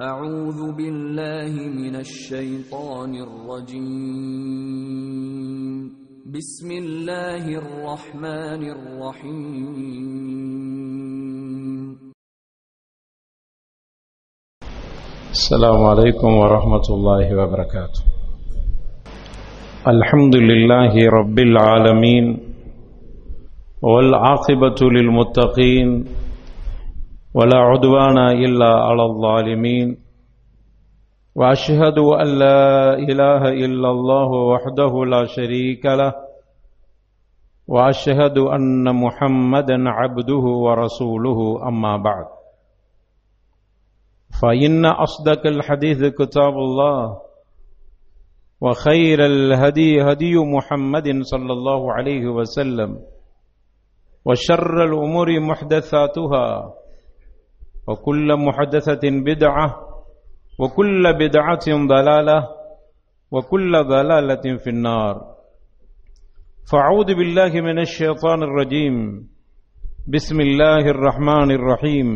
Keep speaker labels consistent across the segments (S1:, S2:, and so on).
S1: أعوذ بالله من الشيطان الرجيم. بسم الله الرحمن الرحيم.
S2: السلام عليكم ورحمة الله وبركاته. الحمد لله رب العالمين والعاقبة للمتقين ولا عدوان إلا على الظالمين. وأشهد أن لا إله إلا الله وحده لا شريك له. وأشهد أن محمدا عبده ورسوله أما بعد. فإن أصدق الحديث كتاب الله وخير الهدي هدي محمد صلى الله عليه وسلم وشر الأمور محدثاتها وكل محدثة بدعة وكل بدعة ضلالة وكل ضلالة في النار. فأعوذ بالله من الشيطان الرجيم. بسم الله الرحمن الرحيم.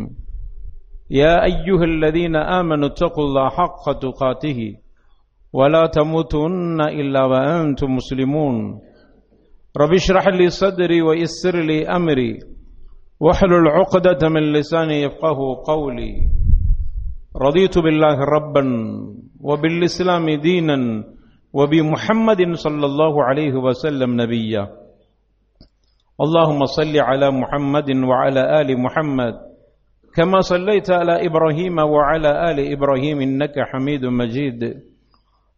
S2: يا أيها الذين آمنوا اتقوا الله حق تقاته ولا تموتن إلا وأنتم مسلمون. رب اشرح لي صدري ويسر لي أمري. واحلل عقدة من لساني يفقه قولي. رضيت بالله ربا وبالإسلام دينا وبمحمد صلى الله عليه وسلم نبيا. اللهم صل على محمد وعلى آل محمد كما صليت على إبراهيم وعلى آل إبراهيم إنك حميد مجيد.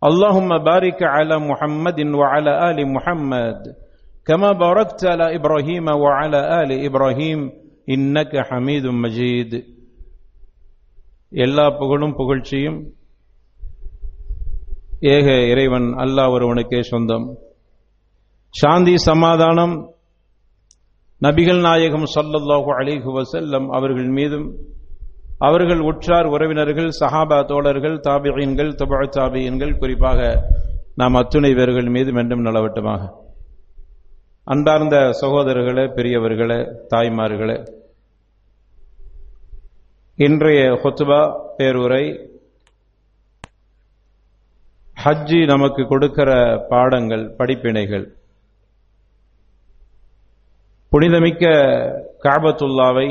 S2: اللهم بارك على محمد وعلى آل محمد كما باركت على ابراهيم وعلى ال ابراهيم انك حميد مجيد எல்லா புகழும் புகழ்ச்சியும் ஏக இறைவன் அல்லாஹ் ஒருவனுக்கே சொந்தம் சாந்தி சமாதானம் நபிகள் நாயகம் சல்லல்லாஹு அலைஹி வசல்லம் அவர்கள் மீதும் அவர்கள் உற்றார் உறவினர்கள் சஹாபா தோழர்கள் தாபியன்கள் தபா தாபியன்கள் குறிப்பாக நாம் அத்துணை பேர்கள் மீதும் என்றும் நலவட்டமாக அன்பார்ந்த சகோதரர்களே பெரியவர்களே தாய்மார்களே இன்றைய ஹொத்துபா பேருரை ஹஜ்ஜி நமக்கு கொடுக்கிற பாடங்கள் படிப்பினைகள். புனிதமிக்க காபத்துல்லாவை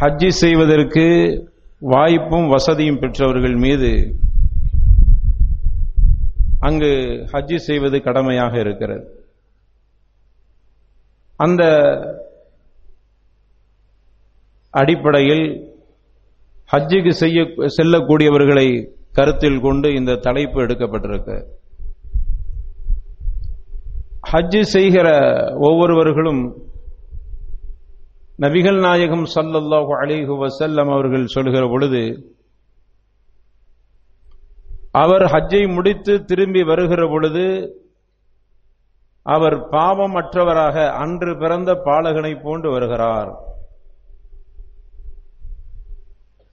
S2: ஹஜ்ஜி செய்வதற்கு வாய்ப்பும் வசதியும் பெற்றவர்கள் மீது அங்கு ஹஜ்ஜி செய்வது கடமையாக இருக்கிறது. அந்த அடிப்படையில் ஹஜ்ஜுக்கு செய்ய செல்லக்கூடியவர்களை கருத்தில் கொண்டு இந்த தலைப்பு எடுக்கப்பட்டிருக்கு. ஹஜ்ஜு செய்கிற ஒவ்வொருவர்களும் நபிகள் நாயகம் சல்லல்லாஹு அலிஹு வசல்லம் அவர்கள் சொல்கிற பொழுது அவர் ஹஜ்ஜை முடித்து திரும்பி வருகிற பொழுது அவர் பாவமற்றவராக அன்று பிறந்த பாலகனை போன்று வருகிறார்.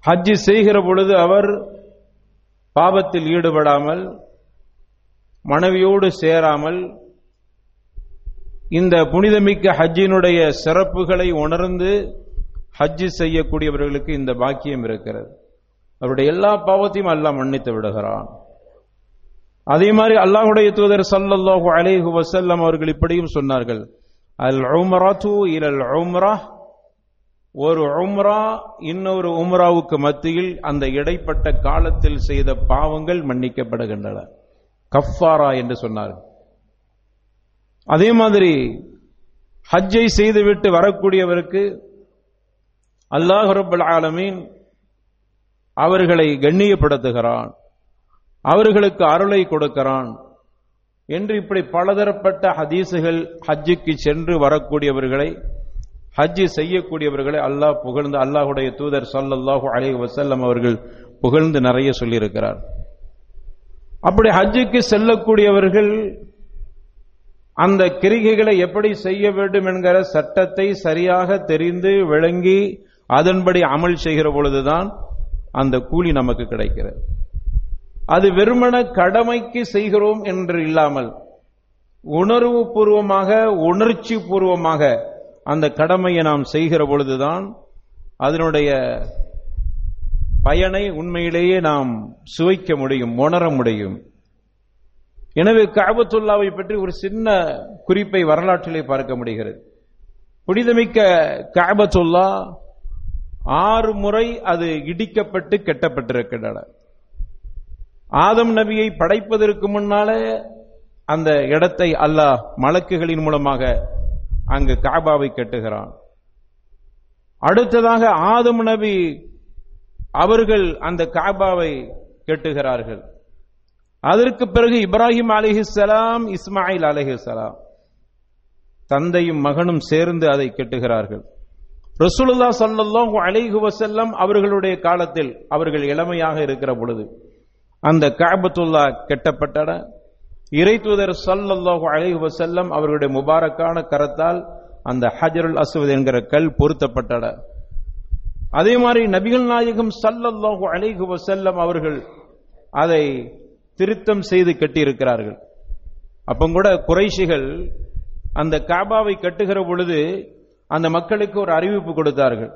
S2: ஹஜ்ஜி செய்கிற பொழுது அவர் பாவத்தில் ஈடுபடாமல் மனைவியோடு சேராமல் இந்த புனிதமிக்க ஹஜ்ஜினுடைய சிறப்புகளை உணர்ந்து ஹஜ்ஜி செய்யக்கூடியவர்களுக்கு இந்த பாக்கியம் இருக்கிறது. அவருடைய எல்லா பாவத்தையும் அல்லாஹ் மன்னித்து விடுகிறான். அதே மாதிரி அல்லாஹுடைய தூதர் சல்லல்லாஹு அலைஹு வசல்லம் அவர்கள் இப்படியும் சொன்னார்கள். அல் உம்ரது இலல் உம்ரா ஒரு உம்ரா இன்னொரு உம்ராவுக்கு மத்தியில் அந்த இடைப்பட்ட காலத்தில் செய்த பாவங்கள் மன்னிக்கப்படுகின்றன. கஃபாரா என்று சொன்னார்கள். அதே மாதிரி ஹஜ்ஜை செய்துவிட்டு வரக்கூடியவருக்கு அல்லாஹ் ரபுல் ஆலமீன் அவர்களை கண்ணியப்படுத்துகிறான். அவர்களுக்கு அருளை கொடுக்கிறான். என்று இப்படி பலதரப்பட்ட ஹதீசுகள் ஹஜ்ஜுக்கு சென்று வரக்கூடியவர்களை ஹஜ்ஜி செய்யக்கூடியவர்களை அல்லாஹ் புகழ்ந்து அல்லாஹுடைய தூதர் சல்லல்லாஹு அலி வசல்லம் அவர்கள் புகழ்ந்து நிறைய சொல்லியிருக்கிறார். அப்படி ஹஜ்ஜுக்கு செல்லக்கூடியவர்கள் அந்த கிரிகைகளை எப்படி செய்ய வேண்டும் என்கிற சட்டத்தை சரியாக தெரிந்து விளங்கி அதன்படி அமல் செய்கிற பொழுதுதான் அந்த கூலி நமக்கு கிடைக்கிறது. அது வெறுமன கடமைக்கு செய்கிறோம் என்று இல்லாமல் உணர்வு பூர்வமாக உணர்ச்சி பூர்வமாக அந்த கடமையை நாம் செய்கிற பொழுதுதான் அதனுடைய பயனை உண்மையிலேயே நாம் சுவைக்க முடியும் உணர முடியும். எனவே காபத்துல்லாவை பற்றி ஒரு சின்ன குறிப்பை வரலாற்றிலே பார்க்க முடிகிறது. புனிதமிக்க காபத்துல்லா ஆறு முறை அது இடிக்கப்பட்டு கெட்டப்பட்டிருக்கின்றன. ஆதம் நபியை படைப்பதற்கு முன்னாலே அந்த இடத்தை அல்லாஹ் மலக்குகளின் மூலமாக அங்கு காபாவை கட்டுகிறான். அடுத்ததாக ஆதம் நபி அவர்கள் அந்த காபாவை கெட்டுகிறார்கள். அதற்கு பிறகு இப்ராஹிம் அலிஹிசலாம் இஸ்மாயில் அலிஹிசலாம் தந்தையும் மகனும் சேர்ந்து அதை கெட்டுகிறார்கள். ரசூலுல்லா சல்லல்லாஹு அலைஹு வசல்லம் அவர்களுடைய காலத்தில் அவர்கள் இளமையாக இருக்கிற பொழுது அந்த காபத்துல்லா கெட்டப்பட்டட இறை தூதர் சல்லல்லாஹு அலைஹு வசல்லம் அவர்களுடைய முபாரக்கான கரத்தால் அந்த ஹஜருல் அசுவத் என்கிற கல் பொருத்தப்பட்டட. அதே மாதிரி நபிகள் நாயகம் சல்லல்லாஹு அலைஹு வசல்லம் அவர்கள் அதை திருத்தம் செய்து கட்டியிருக்கிறார்கள். அப்போ கூட குறைஷிகள் அந்த காபாவை கட்டுகிற பொழுது அந்த மக்களுக்கு ஒரு அறிவிப்பு கொடுத்தார்கள்.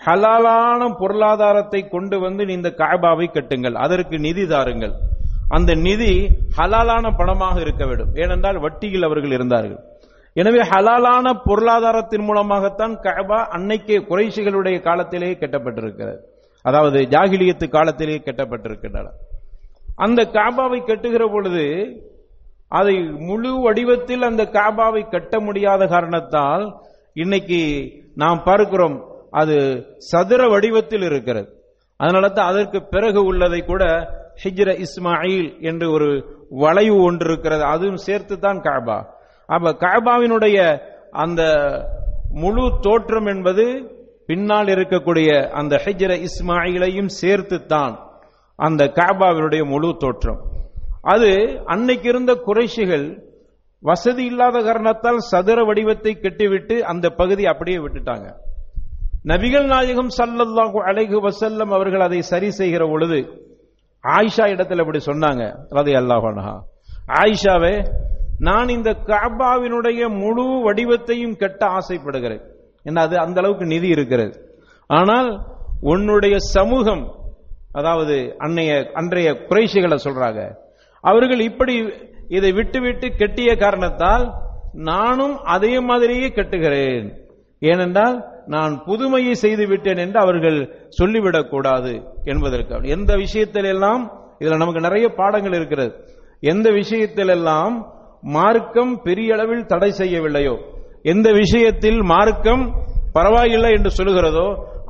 S2: ஹலாலான பொருளாதாரத்தை கொண்டு வந்து இந்த காபாவை கட்டுங்கள் அதற்கு நிதி தாருங்கள். அந்த நிதி ஹலாலான பணமாக இருக்க வேண்டும். ஏனென்றால் வட்டியில் அவர்கள் இருந்தார்கள். எனவே ஹலாலான பொருளாதாரத்தின் மூலமாகத்தான் கபா அன்னைக்கே குறைஷிகளுடைய காலத்திலேயே கட்டப்பட்டிருக்கிறது. அதாவது ஜாகிலியத்து காலத்திலேயே கட்டப்பட்டிருக்கின்றன. அந்த காபாவை கட்டுகிற பொழுது அதை முழு வடிவத்தில் அந்த காபாவை கட்ட முடியாத காரணத்தால் இன்னைக்கு நாம் பார்க்கிறோம் அது சதுர வடிவத்தில் இருக்கிறது. அதனால தான் அதற்கு பிறகு உள்ளதை கூட ஹிஜ்ர இஸ்மாயில் என்று ஒரு வளைவு ஒன்று இருக்கிறது. அதுவும் சேர்த்து தான் காபா. அப்ப காபாவினுடைய அந்த முழு தோற்றம் என்பது பின்னால் இருக்கக்கூடிய அந்த ஹிஜ்ர இஸ்மாயிலையும் சேர்த்து தான் அந்த காபாவினுடைய முழு தோற்றம். அது அன்னைக்கு இருந்த குறைஷிகள் வசதி இல்லாத காரணத்தால் சதுர வடிவத்தை கெட்டிவிட்டு அந்த பகுதி அப்படியே விட்டுட்டாங்க. நபிகள் நாயகம் சல்லல்லாஹு அலைஹி வசல்லம் அவர்கள் அதை சரி செய்கிற பொழுது ஆயிஷா இடத்துல அப்படி சொன்னாங்க ரதை அல்லாஹா ஆயிஷாவே நான் இந்த காபாவினுடைய முழு வடிவத்தையும் கெட்ட ஆசைப்படுகிறேன். ஏன்னா அது அந்த அளவுக்கு நிதி இருக்கிறது. ஆனால் உன்னுடைய சமூகம் அதாவது அன்னைய அன்றைய குறைஷிகளை சொல்றாங்க அவர்கள் இப்படி இதை விட்டுவிட்டு கெட்டிய காரணத்தால் நானும் அதே மாதிரியே கட்டுகிறேன். ஏனென்றால் நான் புதுமையை செய்து விட்டேன் என்று அவர்கள் சொல்லிவிடக் கூடாது என்பதற்கு எந்த விஷயத்திலெல்லாம் இதுல நமக்கு நிறைய பாடங்கள் இருக்கிறது. எந்த விஷயத்திலெல்லாம் மார்க்கம் பெரிய அளவில் தடை செய்யவில்லையோ எந்த விஷயத்தில் மார்க்கம் பரவாயில்லை என்று சொல்லுகிறதோ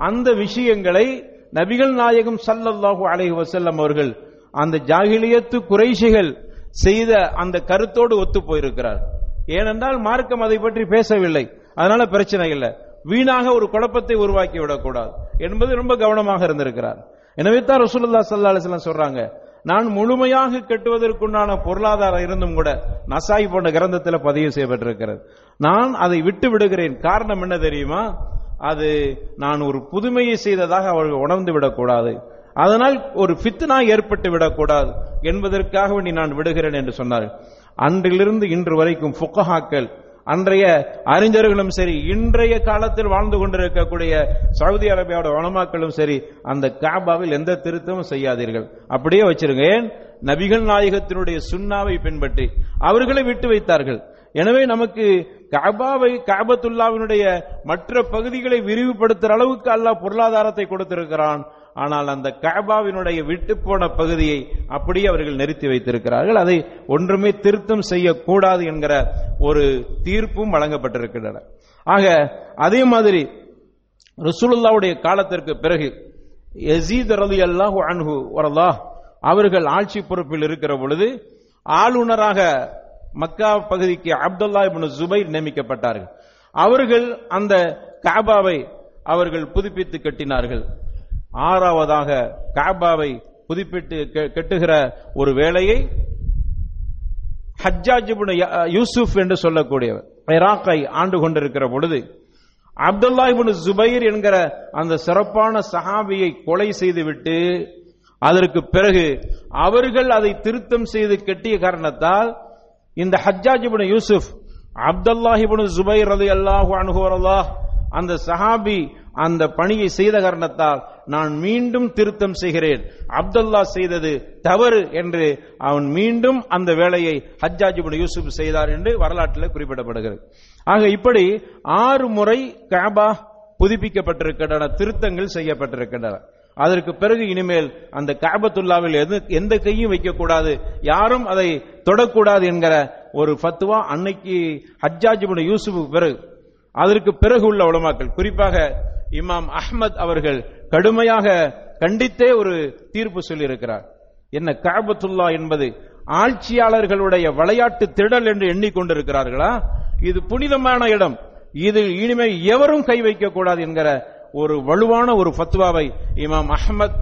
S2: அந்த விஷயங்களை நபிகள் நாயகம் சல்லல்லாஹு அலைஹி வசல்லம் அவர்கள் அந்த ஜாகிலியத்து குறைஷிகள் செய்த அந்த கருத்தோடு ஒத்து போயிருக்கிறார். ஏனென்றால் மார்க்கம் அதை பற்றி பேசவில்லை. அதனால பிரச்சனை இல்லை. வீணாக ஒரு குழப்பத்தை உருவாக்கி விடக்கூடாது என்பது ரொம்ப கவனமாக இருந்திருக்கிறார். எனவே தான் ரசூலுல்லா சல்லா அலிஸ்லாம் சொல்றாங்க நான் முழுமையாக கெட்டுவதற்குண்டான பொருளாதாரம் இருந்தும் கூட நசாய் போன்ற கிரந்தத்தில் பதிவு செய்யப்பட்டிருக்கிறது. நான் அதை விட்டு விடுகிறேன். காரணம் என்ன தெரியுமா? அது நான் ஒரு புதுமையை செய்ததாக அவர்கள் உணர்ந்து விடக்கூடாது. அதனால் ஒரு ஃபித்னா ஏற்பட்டு விடக்கூடாது என்பதற்காக வேண்டி நான் விடுகிறேன் என்று சொன்னார். அன்றிலிருந்து இன்று வரைக்கும் ஃபுக்கஹாக்கள் அன்றைய அறிஞர்களும் சரி இன்றைய காலத்தில் வாழ்ந்து கொண்டிருக்கக்கூடிய சவுதி அரேபியாவோட வனமாக்களும் சரி அந்த காபாவில் எந்த திருத்தமும் செய்யாதீர்கள். அப்படியே வச்சிருங்க. ஏன்? நபிகள் நாயகத்தினுடைய சுண்ணாவை பின்பற்றி அவர்களை விட்டு வைத்தார்கள். எனவே நமக்கு காபாவை காபத்துல்லாவினுடைய மற்ற பகுதிகளை விரிவுபடுத்துற அளவுக்கு அல்லாஹ் பொருளாதாரத்தை கொடுத்திருக்கிறான். ஆனால் அந்த கபாவினுடைய விட்டு போன பகுதியை அப்படியே அவர்கள் நிறுத்தி வைத்திருக்கிறார்கள். அதை ஒன்றுமே திருத்தம் செய்யக்கூடாது என்கிற ஒரு தீர்ப்பும் வழங்கப்பட்டிருக்கின்றன. ஆக அதே மாதிரி ரசூலுல்லாவுடைய காலத்திற்கு பிறகு யசீத் ரலி அல்லாஹ் அன்ஹு வரலா அவர்கள் ஆட்சி பொறுப்பில் இருக்கிற பொழுது ஆளுநராக மக்கா பகுதிக்கு அப்துல்லா இப்னு ஜுபைர் நியமிக்கப்பட்டார்கள். அவர்கள் அந்த காபாவை அவர்கள் புதுப்பித்து கட்டினார்கள். ஆறாவதாக காபாவை புதுப்பிட்டு கெட்டுகிற ஒரு வேலையை ஹஜ்ஜாஜ் யூசுப் என்று சொல்லக்கூடியவர். இராக்கை ஆண்டு கொண்டிருக்கிற பொழுது அப்துல்லா இப்னு ஜுபைர் என்கிற அந்த சிறப்பான சஹாபியை கொலை செய்துவிட்டு அதற்கு பிறகு அவர்கள் அதை திருத்தம் செய்து கெட்டிய காரணத்தால் இந்த Hajjaj ibn Yusuf Abdullah Zubair அது அல்லாஹு அன்ஹு அல்லாஹ் அந்த சஹாபி அந்த பணியை செய்த காரணத்தால் நான் மீண்டும் திருத்தம் செய்கிறேன். அப்துல்லா செய்தது தவறு என்று அவன் மீண்டும் அந்த வேலையை ஹஜ்ஜாஜ் யூசுப் செய்தார் என்று வரலாற்றில் குறிப்பிடப்படுகிறது. ஆக இப்படி ஆறு முறை காபா புதுப்பிக்கப்பட்டிருக்கின்றன திருத்தங்கள் செய்யப்பட்டிருக்கின்றன. அதற்கு பிறகு இனிமேல் அந்த காபத்துல்லாவில் எது எந்த கையும் வைக்கக்கூடாது யாரும் அதை தொடக்கூடாது என்கிற ஒரு ஃபத்துவா அன்னைக்கு ஹஜ்ஜாஜ் இப்னு யூசுஃபுக்கு பிறகு அதற்கு பிறகு உள்ள உலமாக்கள். குறிப்பாக இமாம் அஹ்மத் அவர்கள் கடுமையாக கண்டித்தே ஒரு தீர்ப்பு சொல்லியிருக்கிறார். என்ன காபத்துல்லா என்பது ஆட்சியாளர்களுடைய விளையாட்டு திடல் என்று எண்ணிக்கொண்டிருக்கிறார்களா? இது புனிதமான இடம். இது இனிமே எவரும் கை வைக்க கூடாது என்கிற ஒரு வலுவான ஒரு ஃபத்வாவை இமாம் அஹமத்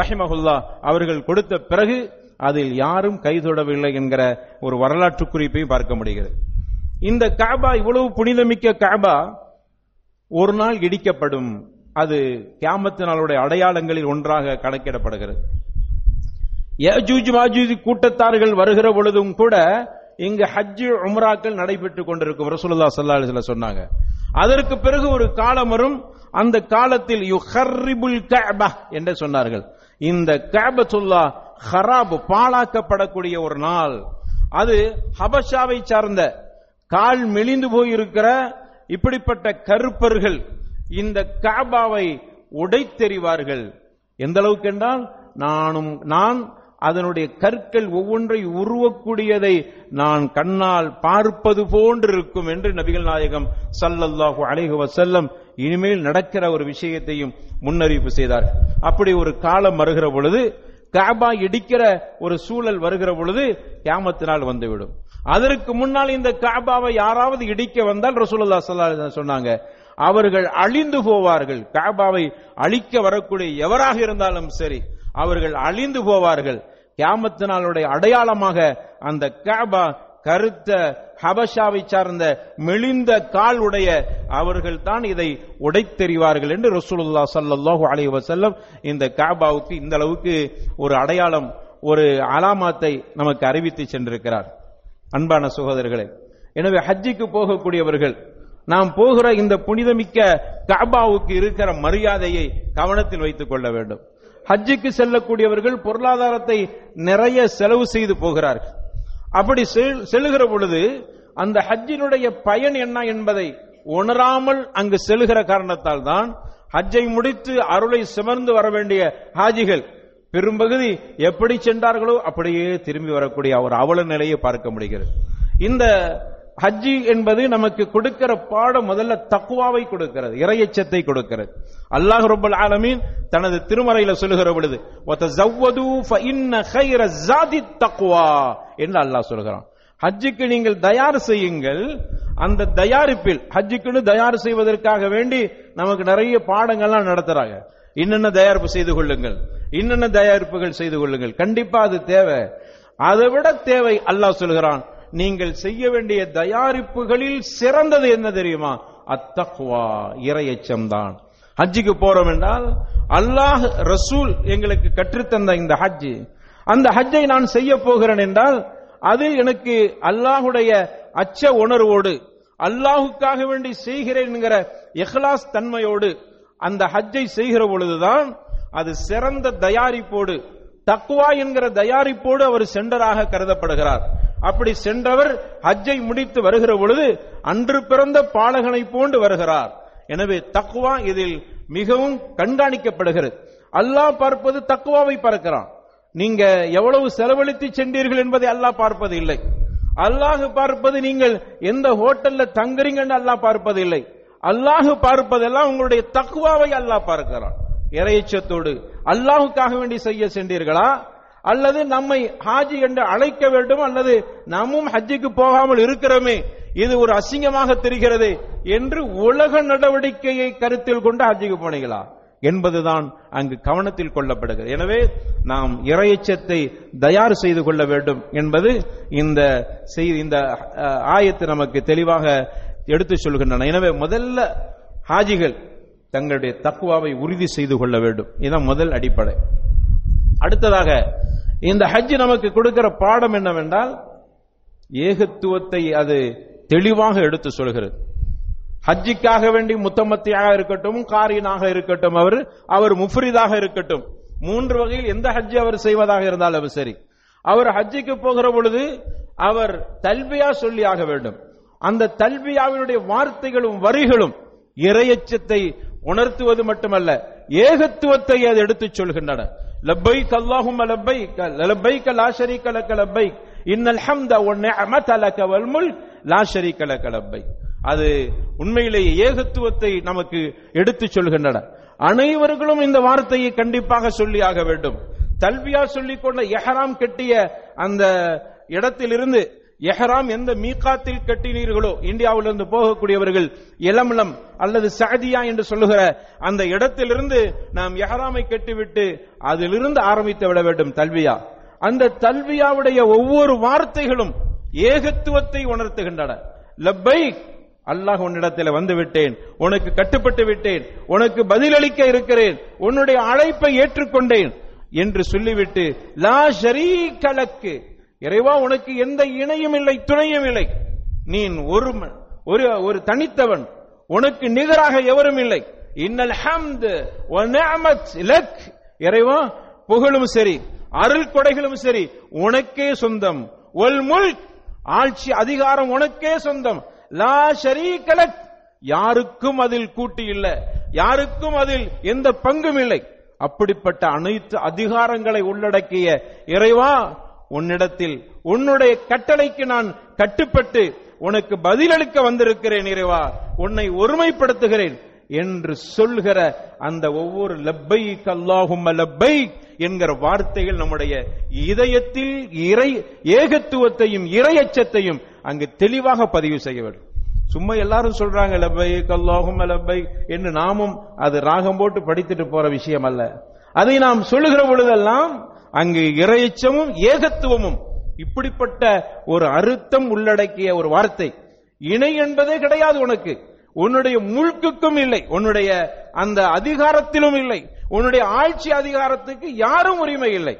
S2: ரஹிமஹுல்லா அவர்கள் கொடுத்த பிறகு அதில் யாரும் கைதொடவில்லை என்கிற ஒரு வரலாற்று குறிப்பையும் பார்க்க முடிகிறது. இந்த காபா இவ்வளவு புனிதமிக்க காபா ஒரு நாள் இடிக்கப்படும். அது கியாமத்து நாளுடைய அடையாளங்களில் ஒன்றாக கணக்கிடப்படுகிறது. யஜூஜ் மாஜூஜ் கூட்டத்தார்கள் வருகிற பொழுதும் கூட இங்கு ஹஜ்ஜு உம்ராக்கள் நடைபெற்றுக் கொண்டிருக்கும். ரசூலுல்லா சல்லா அலைஹி சொன்னாங்க. அதற்கு பிறகு ஒரு காலம் வரும். அந்த காலத்தில் யுஹர்ரிபுல் கேபா என்று சொன்னார்கள். இந்த கஅபத்துல்லா ஹராப் பாழாக்கப்படக்கூடிய ஒரு நாள். அது ஹபஷாவை சார்ந்த கால் மெலிந்து போயிருக்கிற இப்படிப்பட்ட கருப்பர்கள் இந்த காபாவை உடைத்தெறிவார்கள். எந்த அளவுக்கு என்றால் நானும் நான் அதனுடைய கற்கள் ஒவ்வொன்றை உருவக்கூடியதை நான் கண்ணால் பார்ப்பது போன்றிருக்கும் என்று நபிகள் நாயகம் சல்லல்லாஹு அலைஹி செல்லம் இனிமேல் நடக்கிற ஒரு விஷயத்தையும் முன்னறிவிப்பு செய்தார். அப்படி ஒரு காலம் வருகிற பொழுது காபா இடிக்கிற ஒரு சூழல் வருகிற பொழுது கேமத்தினால் வந்துவிடும். அதற்கு முன்னால் இந்த காபாவை யாராவது இடிக்க வந்தால் ரசூலுல்லா சல்லா சொன்னாங்க. அவர்கள் அழிந்து போவார்கள். காபாவை அழிக்க வரக்கூடிய எவராக இருந்தாலும் சரி அவர்கள் அழிந்து போவார்கள். கியாமத்தினாலுடைய அடையாளமாக அந்த காபா கருத்த ஹபஷாவை சார்ந்த மெலிந்த கால் உடைய அவர்கள் தான் இதை உடைத்தெறிவார்கள் என்று ரசூலுல்லா ஸல்லல்லாஹு அலைஹி வசல்லம் இந்த காபாவுக்கு இந்த அளவுக்கு ஒரு அடையாளம் ஒரு அலாமாத்தை நமக்கு அறிவித்து சென்றிருக்கிறார். அன்பான சகோதரர்களே எனவே ஹஜ்ஜிக்கு போகக்கூடியவர்கள் நாம் போகிற இந்த புனிதமிக்க காபாவுக்கு இருக்கிற மரியாதையை கவனத்தில் வைத்துக் கொள்ள வேண்டும். ஹஜ்ஜுக்கு செல்லக்கூடியவர்கள் பொருளாதாரத்தை நிறைய செலவு செய்து போகிறார்கள். அப்படி செல்- செல்லுகிற பொழுது அந்த ஹஜ்ஜினுடைய பயன் என்ன என்பதை உணராமல் அங்கு செல்லுகிற காரணத்தால் தான் ஹஜ்ஜை முடித்து அருளை சுமர்ந்து வர வேண்டிய ஹாஜிகள் பெரும்பகுதி எப்படி சென்றார்களோ அப்படியே திரும்பி வரக்கூடிய ஒரு அவல நிலையை பார்க்க முடிகிறது. இந்த ஹஜ்ஜி என்பது நமக்கு கொடுக்கிற பாடம் முதல்ல தக்குவாவை கொடுக்கிறது இறையச்சத்தை கொடுக்கிறது. அல்லாஹ் ரபுல் ஆலமீன் தனது திருமறையில சொல்லுகிற பொழுது "வதஸவ்வது என்று அல்லாஹ் சொல்கிறான். ஹஜ்ஜுக்கு நீங்கள் தயார் செய்யுங்கள். அந்த தயாரிப்பில் ஹஜ்ஜுக்குன்னு தயார் செய்வதற்காக வேண்டி நமக்கு நிறைய பாடங்கள்லாம் நடத்துறாங்க. என்னென்ன தயாரிப்பு செய்து கொள்ளுங்கள்? இன்னென்ன தயாரிப்புகள் செய்து கொள்ளுங்கள். கண்டிப்பா அது தேவை. அதை விட தேவை அல்லாஹ் சொல்கிறான் நீங்கள் செய்ய வேண்டிய தயாரிப்புகளில் சிறந்தது என்ன தெரியுமா? அத்தக்வா இரையச்சம் தான். ஹஜ்ஜுக்கு போறோம் என்றால் அல்லாஹ் ரசூல் எங்களுக்கு கற்றுத்தந்த இந்த ஹஜ் அந்த ஹஜ்ஜை நான் செய்ய போகிறேன் என்றால் அது எனக்கு அல்லாஹுடைய அச்ச உணர்வோடு அல்லாஹுக்காக வேண்டி செய்கிறேன் என்கிற எஹ்லாஸ் தன்மையோடு அந்த ஹஜ்ஜை செய்கிற பொழுதுதான் அது சிறந்த தயாரிப்போடு தக்குவா என்கிற தயாரிப்போடு அவர் சென்றராக கருதப்படுகிறார். அப்படி சென்றவர் ஹஜ்ஜை முடித்து வருகிற பொழுது அன்று பிறந்த பாலகனை போன்று வருகிறார். எனவே தக்குவா இதில் மிகவும் கண்காணிக்கப்படுகிறது. அல்லாஹ் பார்ப்பது தக்குவாவை பார்க்கிறான். நீங்க எவ்வளவு செலவழித்து சென்றீர்கள் என்பதை அல்லாஹ் பார்ப்பது இல்லை அல்லாஹ் பார்ப்பது நீங்கள் எந்த ஹோட்டல்ல தங்குறீங்கன்னு அல்லாஹ் பார்ப்பது இல்லை அல்லாஹ் பார்ப்பதெல்லாம் உங்களுடைய தக்குவாவை அல்லாஹ் பார்க்கிறான். இறையச்சத்தோடு அல்லாஹுக்காக வேண்டி செய்ய சென்றீர்களா? அல்லது நம்மை ஹாஜி என்று அழைக்க வேண்டும் அல்லது நாமும் ஹஜ்ஜிக்கு போகாமல் இருக்கிறோமே இது ஒரு அசிங்கமாக தெரிகிறது என்று உலக நடவடிக்கையை கருத்தில் கொண்டு ஹஜ்ஜிக்கு போனீங்களா என்பதுதான் அங்கு கவனத்தில் கொள்ளப்படுகிறது. எனவே நாம் இறையச்சத்தை தயார் செய்து கொள்ள வேண்டும் என்பது இந்த செய்தி இந்த ஆயத்தை ஆயத்து நமக்கு தெளிவாக எடுத்து சொல்கின்றன. எனவே முதல்ல ஹாஜிகள் தங்களுடைய தக்குவாவை உறுதி செய்து கொள்ள வேண்டும். இதுதான் முதல் அடிப்படை. அடுத்ததாக இந்த ஹஜ் நமக்கு கொடுக்கிற பாடம் என்னவென்றால் ஏகத்துவத்தை அது தெளிவாக எடுத்து சொல்கிறது. ஹஜ்ஜிக்காக வேண்டி முத்தமத்தியாக இருக்கட்டும் காரியனாக இருக்கட்டும் அவர் அவர் முஃப்ரிதாக இருக்கட்டும் மூன்று வகையில் எந்த ஹஜ்ஜி அவர் செய்வதாக இருந்தாலும் சரி. அவர் ஹஜ்ஜிக்கு போகிற பொழுது அவர் தல்பியா சொல்லியாக வேண்டும். அந்த தல்வியாவினுடைய வார்த்தைகளும் வரிகளும் இறையச்சத்தை உணர்த்துவது மட்டுமல்ல ஏகத்துவத்தை அது எடுத்துச் சொல்கின்றன. லப்பைக் அல்லாஹும்ம லப்பைக் லப்பைக் லா ஷரீக லக லப்பைக். இன்னல் ஹம்த வன் நிஅமத லக வல் முல்க். லா ஷரீக லக லப்பைக். அது உண்மையிலேயே ஏகத்துவத்தை நமக்கு எடுத்துச் சொல்கின்றன. அனைவர்களும் இந்த வார்த்தையை கண்டிப்பாக சொல்லியாக வேண்டும். தல்வியா சொல்லிக் கொண்ட எஹராம் கட்டிய அந்த இடத்திலிருந்து எஹராம் எந்த மீகாத்தில் கட்டினீர்களோ இந்தியாவிலிருந்து போகக்கூடியவர்கள் இளமிளம் அல்லது சாதியா என்று சொல்லுகிற அந்த இடத்திலிருந்து நாம் எஹராமை கட்டிவிட்டு அதிலிருந்து ஆரம்பித்து விட வேண்டும் தல்வியா. அந்த தல்வியாவுடைய ஒவ்வொரு வார்த்தைகளும் ஏகத்துவத்தை உணர்த்துகின்றன. லப்பை அல்லாஹ் உன்னிடத்தில் வந்து விட்டேன் உனக்கு கட்டுப்பட்டு விட்டேன் உனக்கு பதிலளிக்க இருக்கிறேன் உன்னுடைய அழைப்பை ஏற்றுக்கொண்டேன் என்று சொல்லிவிட்டு லா ஷரீகலக்கு இறைவா உனக்கு எந்த இணையும் இல்லை துணையும் இல்லை. நீ ஒரு ஒரு ஒரு தனித்தவன். உனக்கு நிகராக எவரும் இல்லை. இன்னல் ஹம்து லக். இறைவா புகழும் சரி அருள் கொடைகளும் சரி உனக்கே சொந்தம். ஒல் முல்க் ஆட்சி அதிகாரம் உனக்கே சொந்தம். லா ஷரீக லக். யாருக்கும் அதில் கூட்டி இல்லை. யாருக்கும் அதில் எந்த பங்கும் இல்லை. அப்படிப்பட்ட அனைத்து அதிகாரங்களை உள்ளடக்கிய இறைவா உன்னிடத்தில் உன்னுடைய கட்டளைக்கு நான் கட்டுப்பட்டு உனக்கு பதிலளிக்க வந்திருக்கிறேன் இறைவா. உன்னை ஒருமைப்படுத்துகிறேன் என்று சொல்கிற அந்த ஒவ்வொரு லப்பை கல்லாகும் லப்பை என்கிற வார்த்தைகள் நம்முடைய இதயத்தில் இறை ஏகத்துவத்தையும் இறையச்சத்தையும் அங்கு தெளிவாக பதிவு செய்ய வேண்டும். சும்மா எல்லாரும் சொல்றாங்க லப்பை கல்லாகும் லப்பை என்று நாமும் அது ராகம் போட்டு படித்துட்டு போற விஷயம் அல்ல. அதை நாம் சொல்லுகிற பொழுதெல்லாம் அங்கு இறைச்சமும் ஏகத்துவமும். இப்படிப்பட்ட ஒரு அறுத்தம் உள்ளடக்கிய ஒரு வார்த்தை. இணை என்பதே கிடையாது உனக்கு. உன்னுடைய முழுக்குக்கும் இல்லை. உன்னுடைய அந்த அதிகாரத்திலும் இல்லை. உன்னுடைய ஆட்சி அதிகாரத்துக்கு யாரும் உரிமை இல்லை.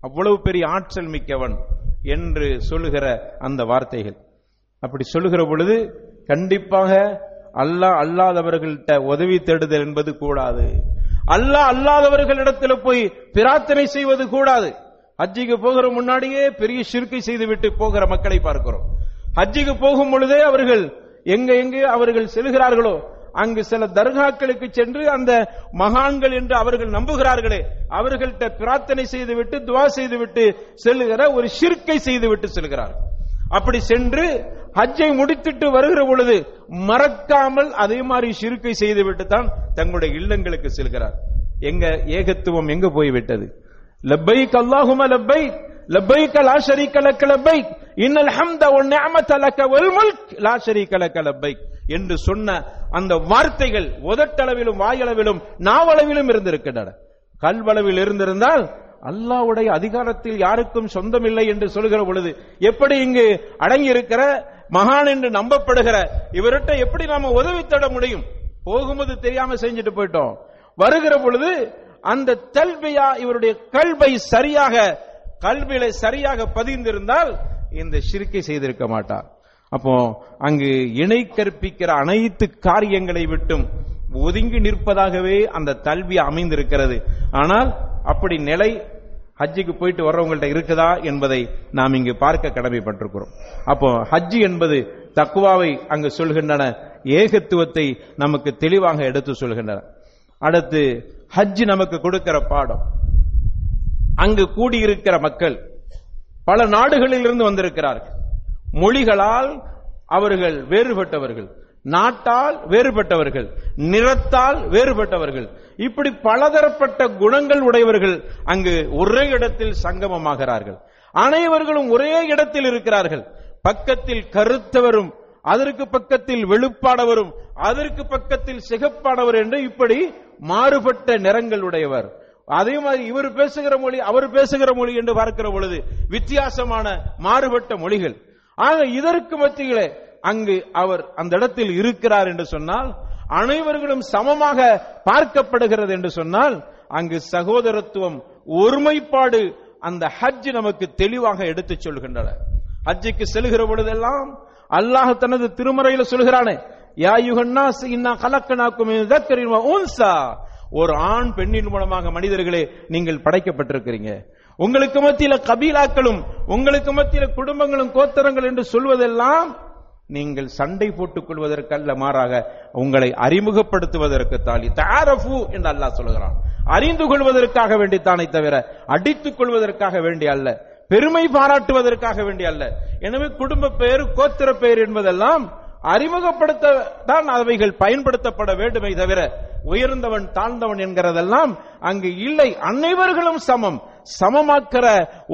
S2: அவ்வளவு பெரிய ஆற்றல் மிக்கவன் என்று சொல்லுகிற அந்த வார்த்தைகள். அப்படி சொல்லுகிற பொழுது கண்டிப்பாக அல்லாஹ் அல்லாதவர்கள்ட்ட உதவி தேடுதல் என்பது கூடாது. அல்லாஹ் அல்லாதவர்களிடத்துல போய் பிரார்த்தனை செய்வது கூடாது. ஹஜ்ஜிக்கு போகிற முன்னாடியே பெரிய சிறுக்கை செய்துவிட்டு போகிற மக்களை பார்க்கிறோம். ஹஜ்ஜிக்கு போகும் பொழுதே அவர்கள் எங்க எங்கே அவர்கள் செல்கிறார்களோ அங்கு சில தர்காக்களுக்கு சென்று அந்த மகான்கள் என்று அவர்கள் நம்புகிறார்களே அவர்கள்ட்ட பிரார்த்தனை செய்துவிட்டு துவா செய்துவிட்டு செல்லுகிற ஒரு சிறுக்கை செய்துவிட்டு செல்கிறார்கள். அப்படி சென்று ஹஜ்ஜை முடித்துட்டு வருகிற பொழுது மறக்காமல் அதே மாதிரி சிறுக்கை செய்துவிட்டு தான் தங்களுடைய இல்லங்களுக்கு செல்கிறார். எங்க ஏகத்துவம் எங்க போய்விட்டது லப்பை கல்லாகும லப்பை லப்பை லா ஷரீக லக்க லப்பைக் இன்னல் ஹம்த ஒன் நிஅமத லக்க வல் முல்க் லா ஷரீக லக்க என்று சொன்ன அந்த வார்த்தைகள் உதட்டளவிலும் வாயளவிலும் நாவளவிலும் இருந்திருக்கின்றன. கல்வளவில் இருந்திருந்தால் அல்லாவுடைய அதிகாரத்தில் யாருக்கும் சொந்தமில்லை என்று சொல்கிற பொழுது எப்படி இங்கு அடங்கி இருக்கிற மகான் என்று நம்பப்படுகிற இவர்கிட்ட எப்படி நாம உதவி தேட முடியும்? போகும்போது தெரியாம செஞ்சுட்டு போயிட்டோம். வருகிற பொழுது அந்த தல்வியா இவருடைய கல்வை சரியாக கல்வியில சரியாக பதிந்திருந்தால் இந்த சிறுக்கை செய்திருக்க மாட்டார். அப்போ அங்கு இணை கற்பிக்கிற அனைத்து காரியங்களை விட்டும் ஒதுங்கி நிற்பதாகவே அந்த கல்வி அமைந்திருக்கிறது. ஆனால் அப்படி நிலை ஹஜ்ஜுக்கு போயிட்டு வர்றவங்கள்ட்ட இருக்குதா என்பதை நாம் இங்கு பார்க்க கடமைப்பட்டிருக்கிறோம். அப்போ ஹஜ் என்பது தக்குவாவை அங்கு சொல்கின்றன ஏகத்துவத்தை நமக்கு தெளிவாக எடுத்து சொல்கின்றன. அடுத்து ஹஜ் நமக்கு கொடுக்கிற பாடம். அங்கு கூடியிருக்கிற மக்கள் பல நாடுகளில் இருந்து வந்திருக்கிறார்கள். மொழிகளால் அவர்கள் வேறுபட்டவர்கள். நாட்டால் வேறுபட்டவர்கள் நிறத்தால் வேறுபட்டவர்கள் இப்படி பலதரப்பட்ட குணங்கள் உடையவர்கள் அங்கு ஒரே இடத்தில் சங்கமமாகிறார்கள். அனைவர்களும் ஒரே இடத்தில் இருக்கிறார்கள். பக்கத்தில் கருத்தவரும் அதற்கு பக்கத்தில் வெளுப்பானவரும் அதற்கு பக்கத்தில் சிகப்பானவர் என்று இப்படி மாறுபட்ட நிறங்கள் உடையவர். அதே மாதிரி இவர் பேசுகிற மொழி அவர் பேசுகிற மொழி என்று பார்க்கிற பொழுது வித்தியாசமான மாறுபட்ட மொழிகள். ஆக இதற்கு மத்தியிலே அங்கு அவர் அந்த இடத்தில் இருக்கிறார் என்று சொன்னால் அனைவர்களும் சமமாக பார்க்கப்படுகிறது என்று சொன்னால் அங்கு சகோதரத்துவம் ஒருமைப்பாடு அந்த ஹஜ் நமக்கு தெளிவாக எடுத்துச் சொல்கின்றன. ஹஜ்ஜுக்கு செல்கிற பொழுதெல்லாம் அல்லாஹ் தனது திருமறையில சொல்கிறானே யா யுகன்னாஸ் இன்னா கலக்கனாக்கும் தக்கரின் ஒரு ஆண் பெண்ணின் மூலமாக மனிதர்களே நீங்கள் படைக்கப்பட்டிருக்கிறீங்க. உங்களுக்கு மத்தியில கபீலாக்களும் உங்களுக்கு மத்தியில குடும்பங்களும் கோத்தரங்கள் என்று சொல்வதெல்லாம் நீங்கள் சண்டை போட்டுக் கொள்வதற்கல்ல மாறாக உங்களை அறிமுகப்படுத்துவதற்கு தாலி தாரஃபு என்று அல்லாஹ் சொல்கிறான். அறிந்து கொள்வதற்காக வேண்டி தானே தவிர அடித்துக் கொள்வதற்காக வேண்டி அல்ல பெருமை பாராட்டுவதற்காக வேண்டி அல்ல. எனவே குடும்ப பெயர் கோத்திர பெயர் என்பதெல்லாம் அறிமுகப்படுத்த தான் அவைகள் பயன்படுத்தப்பட வேண்டுமே தவிர உயர்ந்தவன் தாழ்ந்தவன் என்கிறதெல்லாம் அங்கு இல்லை. அனைவர்களும் சமம். சமமாக்கிற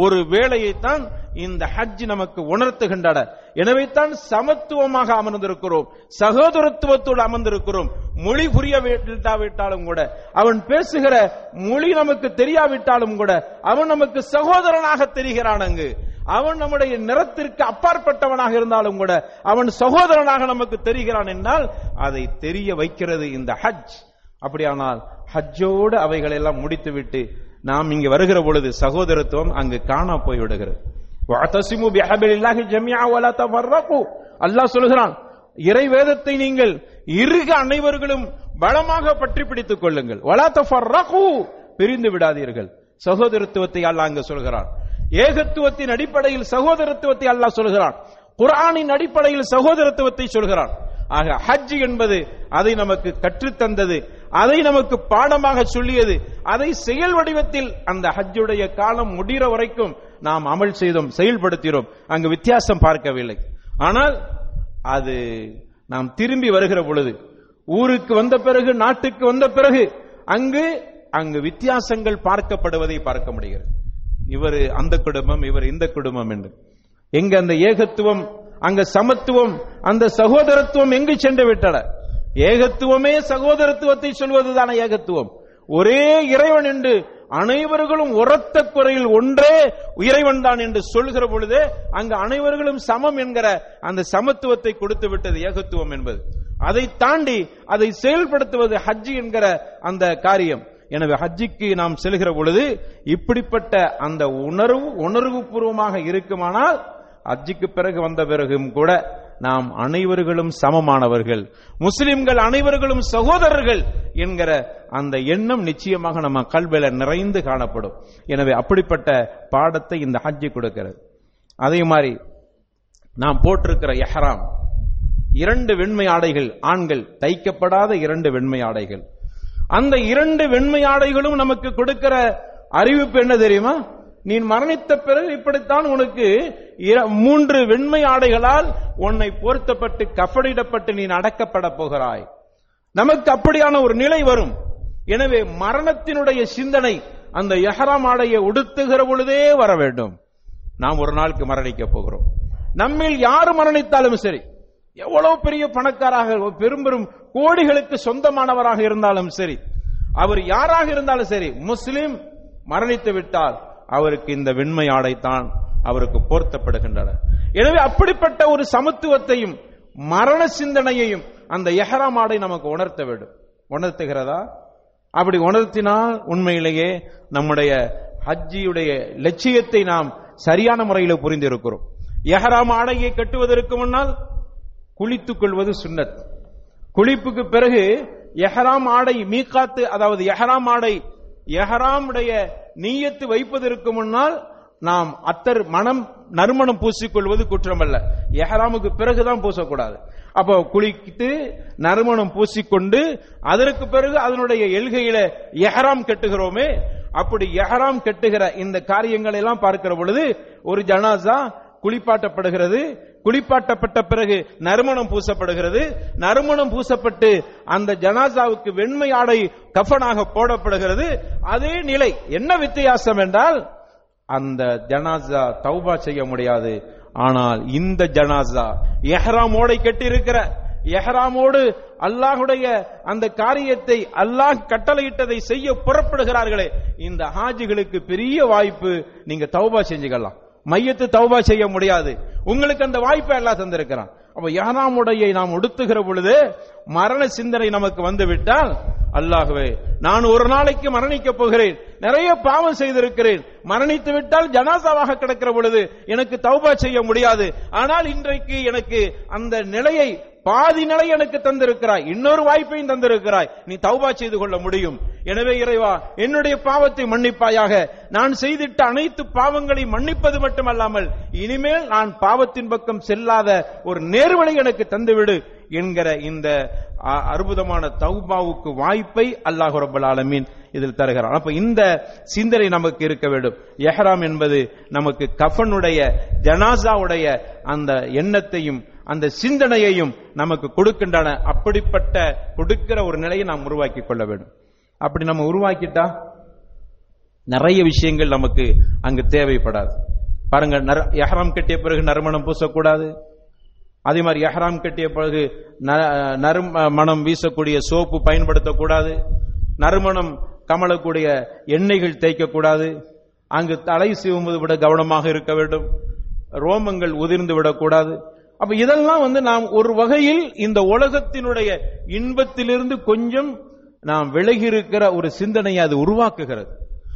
S2: ஒரு வேலையைத்தான் இந்த ஹஜ் நமக்கு உணர்த்துகின்றன. எனவே தான் சமத்துவமாக அமர்ந்திருக்கிறோம். சகோதரத்துவத்தோடு அமர்ந்திருக்கிறோம். மொழி புரிய விட்டாவிட்டாலும் கூட அவன் பேசுகிற மொழி நமக்கு தெரியாவிட்டாலும் கூட அவன் நமக்கு சகோதரனாக தெரிகிறான் அங்கு. அவன் நம்முடைய நிறத்திற்கு அப்பாற்பட்டவனாக இருந்தாலும் கூட அவன் சகோதரனாக நமக்கு தெரிகிறான் என்றால் அதை தெரிய வைக்கிறது இந்த ஹஜ். அப்படியானால் ஹஜ்ஜோடு அவைகளை எல்லாம் முடித்துவிட்டு நாம் இங்கு வருகிற பொழுது சகோதரத்துவம் அங்கு காண போய் விடுகிறது பிஹபிலில்லாஹி ஜமீஆ வலா தஃபர்ரகு. அல்லாஹ் சொல்கிறான் இறை வேதத்தை நீங்கள் இருக அனைவர்களும் பலமாக பற்றி பிடித்துக் கொள்ளுங்கள். வலா தஃபர்ரகு. பிரிந்து விடாதீர்கள். சகோதரத்துவத்தை அல்லாஹ் அங்கு சொல்கிறான். ஏகத்துவத்தின் அடிப்படையில் சகோதரத்துவத்தை அல்லாஹ் சொல்கிறான். குர்ஆனின் அடிப்படையில் சகோதரத்துவத்தை சொல்கிறான். ஆக ஹஜ் என்பது அதை நமக்கு கற்றுத்தந்தது அதை நமக்கு பாடமாக சொல்லியது அதை செயல் வடிவத்தில் அந்த ஹஜ்ஜுடைய காலம் முடிகிற வரைக்கும் நாம் அமல் செய்தோம் செயல்படுத்தினோம். அங்கு வித்தியாசம் பார்க்கவில்லை. ஆனால் அது நாம் திரும்பி வருகிற பொழுது ஊருக்கு வந்த பிறகு நாட்டுக்கு வந்த பிறகு அங்கு அங்கு வித்தியாசங்கள் பார்க்கப்படுவதை பார்க்க முடிகிறது. இவர் அந்த குடும்பம் இவர் இந்த குடும்பம் என்று. எங்க அந்த ஏகத்துவம் அங்க சமத்துவம் அந்த சகோதரத்துவம் எங்கு சென்று விட்டன? ஏகத்துவமே சகோதரத்துவத்தை சொல்வதுதான ஏகத்துவம். ஒரே இறைவன் என்று அனைவர்களும் உரத்த குறையில் ஒன்றே இறைவன் தான் என்று சொல்கிற பொழுது அங்கு அனைவர்களும் சமம் என்கிற அந்த சமத்துவத்தை கொடுத்து விட்டது ஏகத்துவம் என்பது. அதை தாண்டி அதை செயல்படுத்துவது ஹஜ்ஜி என்கிற அந்த காரியம். எனவே ஹஜ்ஜிக்கு நாம் செல்கிற பொழுது இப்படிப்பட்ட அந்த உணர்வு உணர்வு பூர்வமாக இருக்குமானால் ஹஜ்ஜிக்கு பிறகு வந்த பிறகும் கூட நாம் அனைவர்களும் சமமானவர்கள். முஸ்லிம்கள் அனைவர்களும் சகோதரர்கள் என்கிற அந்த எண்ணம் நிச்சயமாக நம்ம கல்வியில நிறைந்து காணப்படும். எனவே அப்படிப்பட்ட பாடத்தை இந்த ஹஜ்ஜி கொடுக்கிறது. அதே மாதிரி நாம் போட்டிருக்கிற எஹராம். இரண்டு வெண்மை ஆடைகள் ஆண்கள் தைக்கப்படாத இரண்டு வெண்மை ஆடைகள். அந்த இரண்டு வெண்மை ஆடைகளும் நமக்கு கொடுக்கிற அறிவிப்பு என்ன தெரியுமா? நீ மரணித்த பிறகு இப்படித்தான் உனக்கு இர- மூன்று வெண்மை ஆடைகளால் உன்னை போர்த்தப்பட்டு கஃபடிடப்பட்டு நீ அடக்கப்பட போகிறாய். நமக்கு அப்படியான ஒரு நிலை வரும். எனவே மரணத்தினுடைய சிந்தனை அந்த எஹராம் ஆடையை உடுத்துகிற பொழுதே வர வேண்டும். நாம் ஒரு நாளுக்கு மரணிக்க போகிறோம். நம்மில் யார் மரணித்தாலும் சரி எவ்வளவு பெரிய பணக்காராக பெரும் பெரும் கோடிகளுக்கு சொந்தமானவராக இருந்தாலும் சரி அவர் யாராக இருந்தாலும் சரி முஸ்லிம் மரணித்து விட்டால் அவருக்கு இந்த வெண்மை ஆடைத்தான் அவருக்கு போர்த்தப்படுகின்றன. எனவே அப்படிப்பட்ட ஒரு சமத்துவத்தையும் மரண சிந்தனையையும் அந்த எஹராம் ஆடை நமக்கு உணர்த்த வேண்டும். உணர்த்துகிறதா? அப்படி உணர்த்தினால் உண்மையிலேயே நம்முடைய ஹஜ்ஜியுடைய லட்சியத்தை நாம் சரியான முறையில் புரிந்திருக்கிறோம். எஹராம் ஆடையை கட்டுவதற்கு முன்னால் குளித்துக் கொள்வது சுன்னத். குளிப்புக்கு பிறகு எஹராம் ஆடை மீகாத்து அதாவது எஹராம் ஆடை எஹராமுடைய நீயத்து வைப்பதற்கு முன்னால் நாம் அத்தர் மனம் நறுமணம் பூசிக்கொள்வது குற்றமல்ல. எஹராமுக்கு பிறகுதான் பூசக்கூடாது. அப்போ குளித்து நறுமணம் பூசிக்கொண்டு அதற்கு பிறகு அதனுடைய எல்கையில எஹராம் கெட்டுகிறோமே அப்படி எஹராம் கெட்டுகிற இந்த காரியங்களை எல்லாம் பார்க்கிற பொழுது ஒரு ஜனாசா குளிப்பாட்டப்படுகிறது. குளிப்பாட்டப்பட்ட பிறகு நறுமணம் பூசப்படுகிறது. நறுமணம் பூசப்பட்டு அந்த ஜனாசாவுக்கு வெண்மை ஆடை கஃபனாக போடப்படுகிறது. அதே நிலை என்ன வித்தியாசம் என்றால் அந்த ஜனாசா தௌபா செய்ய முடியாது. ஆனால் இந்த ஜனாசா எஹ்ராமோடை கட்டியிருக்கிற எஹ்ராமோடு அல்லாஹுடைய அந்த காரியத்தை அல்லாஹ் கட்டளையிட்டதை செய்ய புறப்படுகிறார்களே. இந்த ஹாஜிகளுக்கு பெரிய வாய்ப்பு நீங்க தௌபா செஞ்சுக்கலாம். மையத்து தௌபா செய்ய முடியாது. உங்களுக்கு அந்த வாய்ப்பை எல்லாம் தந்திருக்கிறான். அப்ப யாராம் உடையை நாம் உடுத்துகிற பொழுது மரண சிந்தனை நமக்கு வந்து விட்டால் அல்லாகவே நான் ஒரு நாளைக்கு மரணிக்க போகிறேன். நிறைய பாவம் செய்திருக்கிறேன். மரணித்து விட்டால் ஜனாசாவாக கிடக்கிற பொழுது எனக்கு தௌபா செய்ய முடியாது. ஆனால் இன்றைக்கு எனக்கு அந்த நிலையை பாதி நிலை எனக்கு தந்திருக்கிறாய். இன்னொரு வாய்ப்பையும் தந்திருக்கிறாய். நீ தௌபா செய்து கொள்ள முடியும். எனவே இறைவா என்னுடைய பாவத்தை மன்னிப்பாயாக. நான் செய்திட்ட அனைத்து பாவங்களை மன்னிப்பது மட்டுமல்லாமல் இனிமேல் நான் பாவத்தின் பக்கம் செல்லாத ஒரு நேர்வழி எனக்கு தந்துவிடு என்கிற இந்த அ- அற்புதமான தௌபாவுக்கு வாய்ப்பை அல்லாஹ் ரபுல் ஆலமீன் இதில் தருகிறான் அப்ப இந்த சிந்தனை நமக்கு இருக்க வேண்டும். எஹராம் என்பது நமக்கு கஃபனுடைய ஜனாசாவுடைய அந்த எண்ணத்தையும் அந்த சிந்தனையையும் நமக்கு கொடுக்கின்றன. அப்படிப்பட்ட கொடுக்கிற ஒரு நிலையை நாம் உருவாக்கி கொள்ள வேண்டும். அப்படி நம்ம உருவாக்கிட்டா நிறைய விஷயங்கள் நமக்கு அங்கு தேவைப்படாது. பாருங்க எஹராம் கட்டிய பிறகு நறுமணம் பூசக்கூடாது. அதே மாதிரி எஹராம் கட்டிய பிறகு ந- நறுமணம் வீசக்கூடிய சோப்பு பயன்படுத்தக்கூடாது. நறுமணம் கமலக்கூடிய எண்ணெய்கள் தேய்க்கக்கூடாது. அங்கு தலை சீவும்போது விட கவனமாக இருக்க வேண்டும். ரோமங்கள் உதிர்ந்து விடக்கூடாது. அப்ப இதெல்லாம் வந்து நாம் ஒரு வகையில் இந்த உலகத்தினுடைய இன்பத்திலிருந்து கொஞ்சம் நாம் விலகி இருக்கிற ஒரு சிந்தனையை அது உருவாக்குகிறது.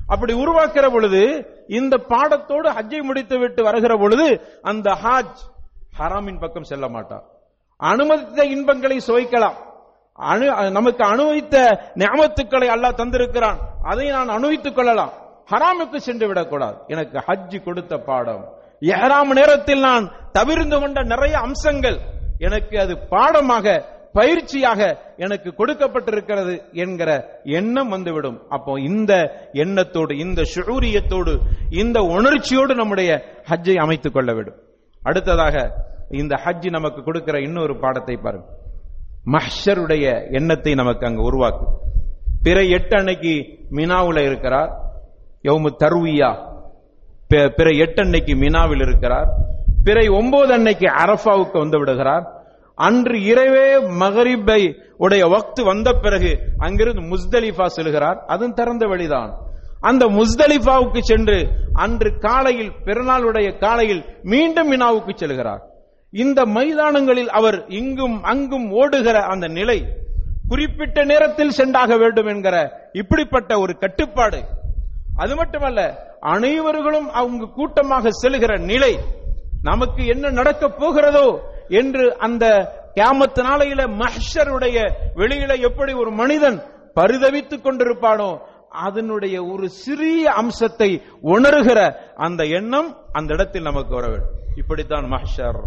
S2: அப்படி உருவாக்குற பொழுது இந்த பாடத்தோடு ஹஜ்ஜை முடித்து விட்டு வருகிற பொழுது அந்த ஹாஜ் ஹராமின் பக்கம் செல்ல மாட்டார் அனுமதித்த இன்பங்களை சுவைக்கலாம். அணு நமக்கு அனுபவித்த ஞாபகத்துக்களை அல்லாஹ் தந்திருக்கிறான். அதை நான் அனுபவித்துக் கொள்ளலாம். ஹராமுக்கு சென்று விடக்கூடாது. எனக்கு ஹஜ் கொடுத்த பாடம். எஹராம் நேரத்தில் நான் தவிர்ந்து கொண்ட நிறைய அம்சங்கள். எனக்கு அது பாடமாக பயிற்சியாக எனக்கு கொடுக்கப்பட்டிருக்கிறது என்கிற எண்ணம் வந்துவிடும். அப்போ இந்த எண்ணத்தோடு இந்த ஷுரூரியத்தோடு இந்த உணர்ச்சியோடு நம்முடைய ஹஜ்ஜை அமைத்துக் கொள்ள வேண்டும். அடுத்ததாக இந்த ஹஜ் நமக்கு கொடுக்கிற இன்னொரு பாடத்தை பாருங்க. மஹ்ஷருடைய எண்ணத்தை நமக்கு அங்கு உருவாக்கு. பிற எட்டு அன்னைக்கு மினாவுல இருக்கிறார். யௌமு தருவியா பிற எட்டு அன்னைக்கு மினாவில் இருக்கிறார். பிறை ஒன்பது அன்னைக்கு அரஃபாவுக்கு வந்து விடுகிறார். அன்று இரவே மகரிபை உடைய வக்து வந்த பிறகு அங்கிருந்து முஸ்தலிஃபா செல்கிறார். அதுவும் திறந்த வழிதான் அந்த முஸ்தலிஃபாவுக்கு சென்று அன்று காலையில் பிறநாளுடைய காலையில் மீண்டும் மினாவுக்கு செல்கிறார். இந்த மைதானங்களில் அவர் இங்கும் அங்கும் ஓடுகிற அந்த நிலை குறிப்பிட்ட நேரத்தில் சென்றாக வேண்டும் என்கிற இப்படிப்பட்ட ஒரு கட்டுப்பாடு. அது மட்டுமல்ல அனைவர்களும் அவங்க கூட்டமாக செல்கிற நிலை நமக்கு என்ன நடக்கப் போகிறதோ என்று அந்த கேமத்து நாளையில மஹ்ஷருடைய வெளியில எப்படி ஒரு மனிதன் பரிதவித்துக் கொண்டிருப்பானோ அதனுடைய ஒரு சிறிய அம்சத்தை உணர்கிற அந்த எண்ணம் அந்த இடத்தில் நமக்கு வர வேண்டும். இப்படித்தான் மஹ்ஷர்.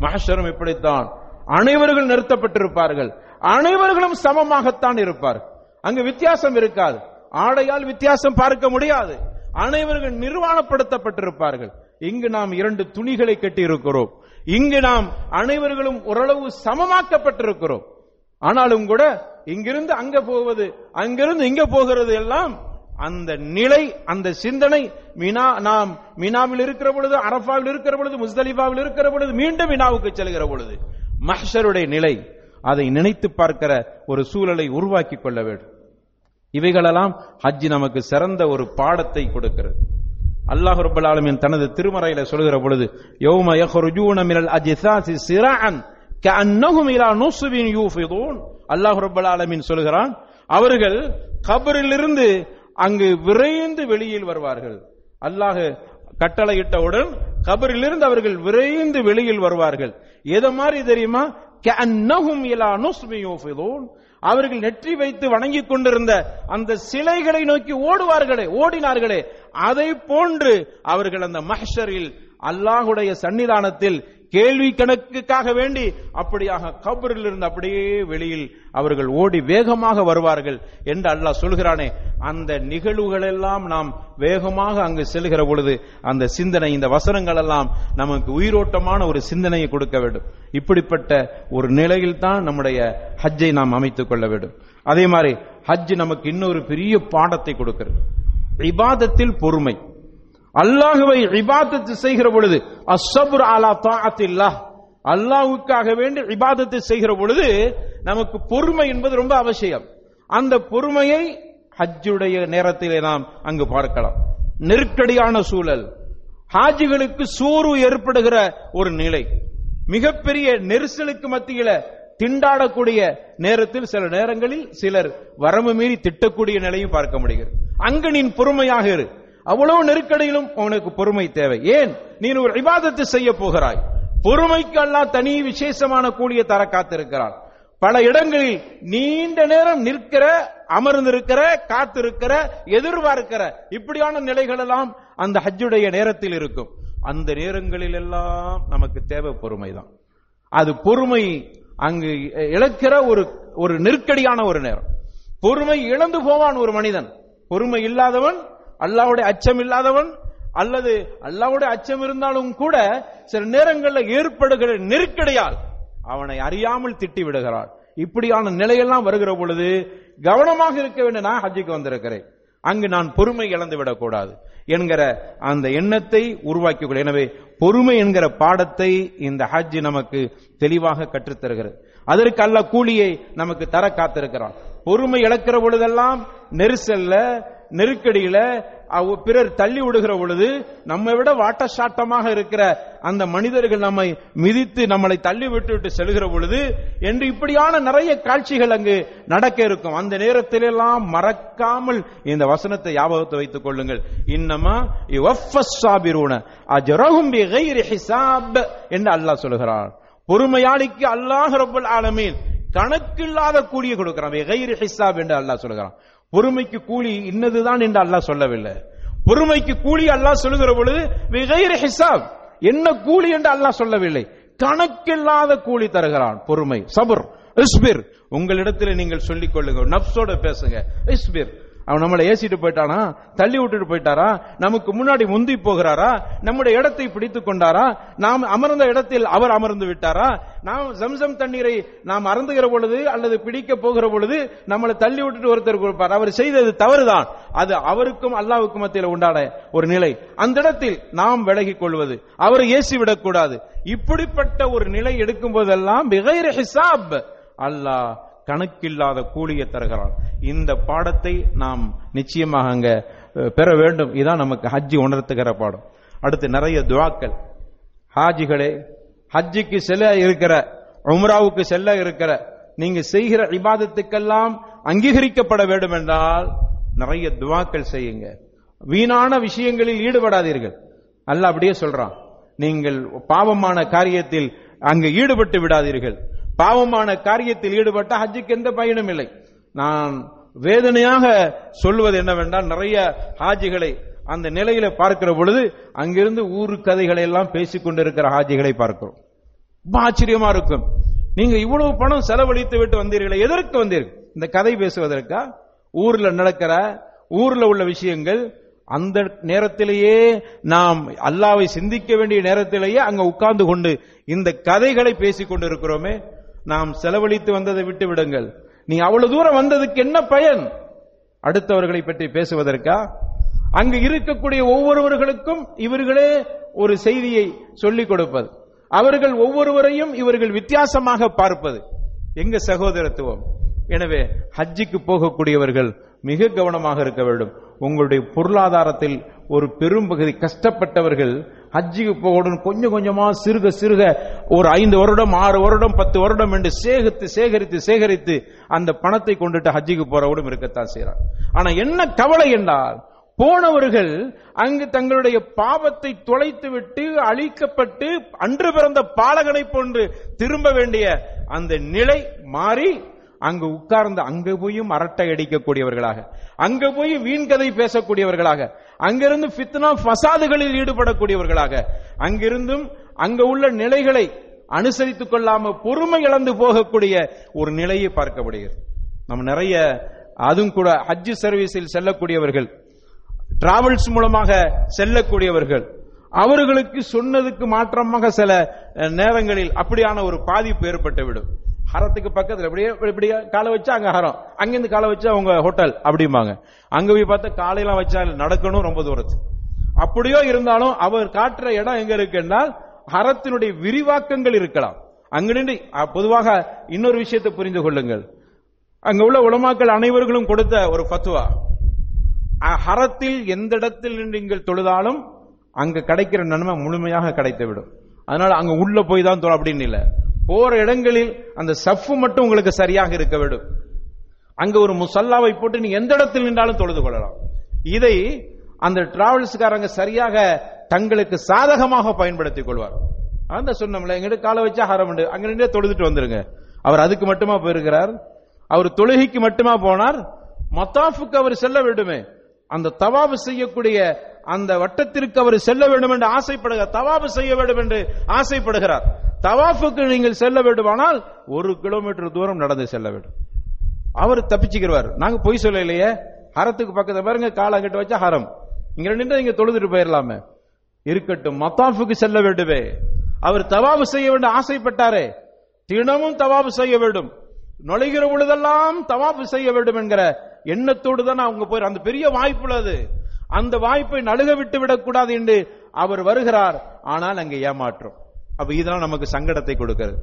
S2: மஹஷரும் இப்படித்தான். அனைவர்கள் நிறுத்தப்பட்டிருப்பார்கள். அனைவர்களும் சமமாகத்தான் இருப்பார்கள். அங்கு வித்தியாசம் இருக்காது. ஆடையால் வித்தியாசம் பார்க்க முடியாது. அனைவர்கள் நிர்வாணப்படுத்தப்பட்டிருப்பார்கள். இங்கு நாம் இரண்டு துணிகளை கட்டி இருக்கிறோம் இங்கு நாம் அனைவர்களும் ஓரளவு சமமாக்கப்பட்டிருக்கிறோம். ஆனாலும் கூட இங்கிருந்து அங்க போவது அங்கிருந்து இங்க போகிறது எல்லாம் அந்த நிலை அந்த சிந்தனை மினா நாம் மினாவில் இருக்கிற பொழுது அரஃபாவில் இருக்கிற பொழுது முஸ்தலிபாவில் இருக்கிற பொழுது மீண்டும் மினாவுக்கு செல்கிற பொழுது மஹருடைய நிலை அதை நினைத்து பார்க்கிற ஒரு சூழலை உருவாக்கி கொள்ள வேண்டும். இவைகளெல்லாம் ஹஜ் நமக்கு சிறந்த ஒரு பாடத்தை கொடுக்கிறது. அல்லாஹ் ரபுல் ஆலமின் தனது திருமறையில சொல்கிற பொழுது யௌம யஹ்ருஜூன மினல் அஜிசாசி சிரான் கஅன்னஹும் இலா நுஸ்பின் யூஃபிதூன். அல்லாஹ் ரபுல் ஆலமின் சொல்கிறான் அவர்கள் கபரிலிருந்து அங்கு விரைந்து வெளியில் வருவார்கள். அல்லாஹ் கட்டளையிட்டவுடன் கபரிலிருந்து அவர்கள் விரைந்து வெளியில் வருவார்கள். எதை மாதிரி தெரியுமா? கஅன்னஹும் இலா நுஸ்பின் யூஃபிதூன். அவர்கள் நெற்றி வைத்து வணங்கிக் கொண்டிருந்த அந்த சிலைகளை நோக்கி ஓடுவார்களே ஓடினார்களே. அதை போன்று அவர்கள் அந்த மஹ்ஷரில் அல்லாஹுடைய சன்னிதானத்தில் கேள்வி கணக்குக்காக வேண்டி அப்படியாக கபரில் இருந்து அப்படியே வெளியில் அவர்கள் ஓடி வேகமாக வருவார்கள் என்று அல்லாஹ் சொல்கிறானே. அந்த நிகழ்வுகளெல்லாம் நாம் வேகமாக அங்கு செல்கிற பொழுது அந்த சிந்தனை இந்த வசனங்கள் எல்லாம் நமக்கு உயிரோட்டமான ஒரு சிந்தனையை கொடுக்க வேண்டும். இப்படிப்பட்ட ஒரு நிலையில் தான் நம்முடைய ஹஜ்ஜை நாம் அமைத்துக் கொள்ள வேண்டும். அதே மாதிரி ஹஜ் நமக்கு இன்னொரு பெரிய பாடத்தை கொடுக்கிறது. இபாதத்தில் பொறுமை. அல்லாஹுவை இபாதத்து செய்கிற பொழுது அசபுர் அலா தாத்தில்லா அல்லாஹுக்காக வேண்டி இபாதத்தை செய்கிற பொழுது நமக்கு பொறுமை என்பது ரொம்ப அவசியம். அந்த பொறுமையை ஹஜ்ஜுடைய நேரத்திலே நாம் அங்கு பார்க்கலாம். நெருக்கடியான சூழல். ஹாஜிகளுக்கு சோர்வு ஏற்படுகிற ஒரு நிலை. மிகப்பெரிய நெரிசலுக்கு மத்தியில திண்டாடக்கூடிய நேரத்தில் சில நேரங்களில் சிலர் வரம்பு மீறி திட்டக்கூடிய நிலையும் பார்க்க முடிகிறது. அங்கு நீ பொறுமையாக இரு. அவ்வளவு நெருக்கடியிலும் உனக்கு பொறுமை தேவை. ஏன்? நீ ஒரு விவாதத்தை செய்ய போகிறாய். பொறுமைக்கு அல்லா தனி விசேஷமான கூலியை தர காத்திருக்கிறான் பல இடங்களில் நீண்ட நேரம் நிற்கிற அமர்ந்திருக்கிற காத்திருக்கிற எதிர்பார்க்கிற இப்படியான நிலைகள் எல்லாம் அந்த ஹஜ்ஜுடைய நேரத்தில் இருக்கும். அந்த நேரங்களில் எல்லாம் நமக்கு தேவை பொறுமை தான் அது பொறுமை அங்கு இழக்கிற ஒரு ஒரு நெருக்கடியான ஒரு நேரம். பொறுமை இழந்து போவான் ஒரு மனிதன். பொறுமை இல்லாதவன் அல்லாவுடைய அச்சம் இல்லாதவன் அல்லது அல்லாவுடைய அச்சம் இருந்தாலும் கூட சில நேரங்களில் ஏற்படுகிற நெருக்கடியால் அவனை அறியாமல் திட்டி விடுகிறாள். இப்படியான நிலையெல்லாம் வருகிற பொழுது கவனமாக இருக்க வேண்டும் நான் ஹஜ்ஜிக்கு வந்திருக்கிறேன். அங்கு நான் பொறுமை இழந்து விடக்கூடாது என்கிற அந்த எண்ணத்தை உருவாக்கிக் எனவே பொறுமை என்கிற பாடத்தை இந்த ஹஜ் நமக்கு தெளிவாக கற்றுத்தருகிறது. அதற்கு அல்ல கூலியை நமக்கு தர காத்திருக்கிறான். பொறுமை இழக்கிற பொழுதெல்லாம் நெரிசல்ல நெருக்கடியில அவ- பிறர் தள்ளி விடுகிற பொழுது நம்மை விட வாட்டசாட்டமாக இருக்கிற அந்த மனிதர்கள் நம்மை மிதித்து நம்மளை தள்ளி விட்டு விட்டு செல்கிற பொழுது என்று இப்படியான நிறைய காட்சிகள் அங்கு நடக்க இருக்கும். அந்த நேரத்திலெல்லாம் மறக்காமல் இந்த வசனத்தை ஞாபகத்தை வைத்துக் கொள்ளுங்கள். இன்னமா என்று அல்லாஹ் சொல்கிறார் பொறுமையாளிக்கு அல்லாஹ் ரபுல் ஆலமீன் கணக்கில்லாத கூடிய கொடுக்கிறான். ஹிசாப் என்று அல்லாஹ் சொல்கிறான். பொறுமைக்கு கூலி இன்னதுதான் என்று அல்லாஹ் சொல்லவில்லை. பொறுமைக்கு கூலி அல்லாஹ் சொல்லுகிற பொழுது பிகைரி ஹிசாப். என்ன கூலி என்று அல்லாஹ் சொல்லவில்லை. கணக்கில்லாத கூலி தருகிறான் பொறுமை. சபர் இஸ்பிர். உங்களிடத்தில் நீங்கள் சொல்லிக் கொள்ளுங்க நப்சோட பேசுங்க. இஸ்பிர். அவன் நம்மளை ஏசிட்டு போயிட்டானா? தள்ளி விட்டுட்டு போயிட்டாரா? நமக்கு முன்னாடி முந்தி போகிறாரா? நம்முடைய இடத்தை பிடித்துக் கொண்டாரா? நாம் அமர்ந்த இடத்தில் அவர் அமர்ந்து விட்டாரா? நாம் சம்சம் தண்ணீரை நாம் அறந்துகிற பொழுது அல்லது பிடிக்க போகிற பொழுது நம்மளை தள்ளி விட்டுட்டு ஒருத்தர் கொடுப்பார். அவர் செய்தது தவறுதான். அது அவருக்கும் அல்லாவுக்கும் மத்தியில் உண்டான ஒரு நிலை. அந்த இடத்தில் நாம் விலகிக் கொள்வது அவர் ஏசி விடக்கூடாது. இப்படிப்பட்ட ஒரு நிலை எடுக்கும் போதெல்லாம் பிகைர் ஹிசாப். அல்லாஹ் கணக்கில்லாத கூலியை தருகிறான். இந்த பாடத்தை நாம் நிச்சயமாக அங்க பெற வேண்டும். இதான் நமக்கு ஹஜ்ஜி உணர்த்துகிற பாடம். அடுத்து நிறைய துவாக்கள். ஹாஜிகளே ஹஜ்ஜிக்கு செல்ல இருக்கிற உம்ராவுக்கு செல்ல இருக்கிற நீங்க செய்கிற இபாதத்துக்கெல்லாம் அங்கீகரிக்கப்பட வேண்டும் என்றால் நிறைய துவாக்கள் செய்யுங்க. வீணான விஷயங்களில் ஈடுபடாதீர்கள். அல்ல அப்படியே சொல்றான். நீங்கள் பாவமான காரியத்தில் அங்கு ஈடுபட்டு விடாதீர்கள். பாவமான காரியத்தில் ஈடுபட்ட ஹஜ்ஜுக்கு எந்த பயனும் இல்லை. நான் வேதனையாக சொல்வது என்னவென்றால் நிறைய ஹாஜிகளை அந்த நிலையில பார்க்கிற பொழுது அங்கிருந்து ஊரு கதைகளை எல்லாம் பேசிக் கொண்டிருக்கிற ஹாஜிகளை பார்க்கிறோம். ரொம்ப ஆச்சரியமா இருக்கும். நீங்க இவ்வளவு பணம் செலவழித்து விட்டு வந்தீர்களே எதற்கு வந்தீர்கள்? இந்த கதை பேசுவதற்கா? ஊர்ல நடக்கிற ஊர்ல உள்ள விஷயங்கள் அந்த நேரத்திலேயே நாம் அல்லாவை சிந்திக்க வேண்டிய நேரத்திலேயே அங்க உட்கார்ந்து கொண்டு இந்த கதைகளை பேசிக் கொண்டிருக்கிறோமே நாம் செலவழித்து வந்ததை விட்டு விடுங்கள். நீ அவ்வளவு தூரம் வந்ததுக்கு என்ன பயன்? அடுத்தவர்களை பற்றி பேசுவதற்கா? அங்கு இருக்கக்கூடிய ஒவ்வொருவர்களுக்கும் இவர்களே ஒரு செய்தியை சொல்லிக் கொடுப்பது. அவர்கள் ஒவ்வொருவரையும் இவர்கள் வித்தியாசமாக பார்ப்பது. எங்க சகோதரத்துவம்? எனவே ஹஜ்ஜிக்கு போகக்கூடியவர்கள் மிக கவனமாக இருக்க வேண்டும். உங்களுடைய பொருளாதாரத்தில் ஒரு பெரும் பகுதி கஷ்டப்பட்டவர்கள் ஹஜ்ஜிக்கு போகணும் கொஞ்சம் கொஞ்சமா சிறுக சிறுக ஒரு ஐந்து வருடம் ஆறு வருடம் பத்து வருடம் என்று சேகரித்து சேகரித்து சேகரித்து அந்த பணத்தை கொண்டுட்டு ஹஜ்ஜிக்கு போறவடும் இருக்கத்தான் செய்றார் ஆனா என்ன கவலை என்றால் போனவர்கள் அங்கு தங்களுடைய பாவத்தை தொலைத்து விட்டு அழிக்கப்பட்டு அன்று பிறந்த பாலகனை போன்று திரும்ப வேண்டிய அந்த நிலை மாறி அங்கு உட்கார்ந்து அங்க போயும் அரட்டை அடிக்கக்கூடியவர்களாக அங்க போய் வீண்கதை பேசக்கூடியவர்களாக அங்கிருந்து ஃபித்னா ஃபசாதுகளில் ஈடுபடக்கூடியவர்களாக அங்கிருந்தும் அங்க உள்ள நிலைகளை அனுசரித்துக் கொள்ளாம பொறுமை இழந்து போகக்கூடிய ஒரு நிலையை பார்க்கப்படுகிறது. நம்ம நிறைய அதுவும் கூட ஹஜ் சர்வீஸில் செல்லக்கூடியவர்கள் டிராவல்ஸ் மூலமாக செல்லக்கூடியவர்கள் அவர்களுக்கு சொன்னதுக்கு மாற்றமாக சில நேரங்களில் அப்படியான ஒரு பாதிப்பு ஏற்பட்டுவிடும். ஹரத்துக்கு பக்கத்தில் அப்படியே இப்படியே காலை வச்சா அங்க ஹரம் அங்கிருந்து காலை வச்சா அவங்க ஹோட்டல் அப்படிம்பாங்க. அங்க போய் பார்த்தா காலையெல்லாம் வச்சா நடக்கணும் ரொம்ப தூரத்து அப்படியோ இருந்தாலும் அவர் காட்டுற இடம் எங்க இருக்கு ஹரத்தினுடைய விரிவாக்கங்கள் இருக்கலாம். அங்கிருந்து பொதுவாக இன்னொரு விஷயத்தை புரிந்து கொள்ளுங்கள். அங்க உள்ள உலமாக்கள் அனைவர்களும் கொடுத்த ஒரு பத்துவா ஹரத்தில் எந்த இடத்தில் நீங்கள் தொழுதாலும் அங்க கிடைக்கிற நன்மை முழுமையாக கிடைத்துவிடும். அதனால அங்க உள்ள போய் தான் தொழ அப்படின்னு இல்லை. போற இடங்களில் அந்த சஃப்பு மட்டும் உங்களுக்கு சரியாக இருக்க வேண்டும் அங்க ஒரு முசல்லாவை போட்டு நீ எந்த இடத்தில் நின்றாலும் தொழுது கொள்ளலாம். இதை அந்த டிராவல்ஸ்காரங்க சரியாக தங்களுக்கு சாதகமாக பயன்படுத்திக் கொள்வார். அந்த சொன்னோம்ல எங்கிட்ட காலை வச்சா ஹரம் உண்டு. அங்க நின்றே தொழுதுட்டு வந்துருங்க. அவர் அதுக்கு மட்டுமா போயிருக்கிறார்? அவர் தொழுகைக்கு மட்டுமா போனார்? மத்தாஃபுக்கு அவர் செல்ல வேண்டுமே. அந்த தவாபு செய்யக்கூடிய அந்த வட்டத்திற்கு அவர் செல்ல வேண்டும் என்று ஆசைப்படுகிறார் தவாபு செய்ய வேண்டும் என்று ஆசைப்படுகிறார். தவாஃபுக்கு நீங்கள் செல்ல வேண்டுமானால் ஒரு கிலோமீட்டர் தூரம் நடந்து செல்ல வேண்டும். அவர் தப்பிச்சுக்கிறார். நாங்க பொய் சொல்லலையே. ஹரத்துக்கு பக்கத்தை பாருங்க காலங்கிட்ட வச்சா ஹரம். இங்க நின்று நீங்க தொழுதுட்டு போயிடலாமே இருக்கட்டும் மத்தாஃபுக்கு செல்ல வேண்டுமே. அவர் தவாபு செய்ய வேண்டும் ஆசைப்பட்டாரே. தினமும் தவாபு செய்ய வேண்டும். நுழைகிற பொழுதெல்லாம் தவாபு செய்ய வேண்டும் என்கிற எண்ணத்தோடு தான் அவங்க போய் அந்த பெரிய வாய்ப்பு அது. அந்த வாய்ப்பை நழுக விட்டு விடக்கூடாது என்று அவர் வருகிறார். ஆனால் அங்கே ஏமாற்றும். அப்ப இதெல்லாம் நமக்கு சங்கடத்தை கொடுக்கிறது.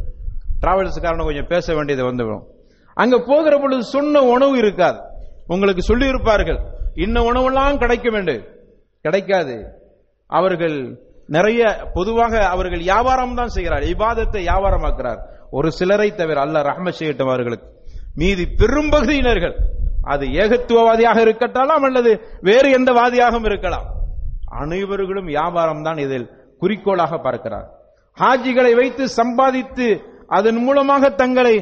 S2: டிராவல்ஸ்காரன கொஞ்சம் பேச வேண்டியது வந்துவிடும். அங்க போகிற பொழுது சொன்ன உணவு இருக்காது. உங்களுக்கு சொல்லி இருப்பார்கள் இன்ன உணவெல்லாம் கிடைக்கும் என்று கிடைக்காது. அவர்கள் நிறைய பொதுவாக அவர்கள் வியாபாரம் தான் செய்கிறார். இபாதத்தை வியாபாரமாக்குறார். ஒரு சிலரை தவிர அல்ல ரஹ்ம செய்யட்டும் அவர்களுக்கு. மீதி பெரும்பகுதியினர்கள் அது ஏகத்துவவாதியாக இருக்கட்டாலாம் அல்லது வேறு எந்த வாதியாகவும் இருக்கலாம். அனைவர்களும் வியாபாரம் தான் இதில் குறிக்கோளாக பார்க்கிறார். ஹாஜிகளை வைத்து சம்பாதித்து அதன் மூலமாக தங்களை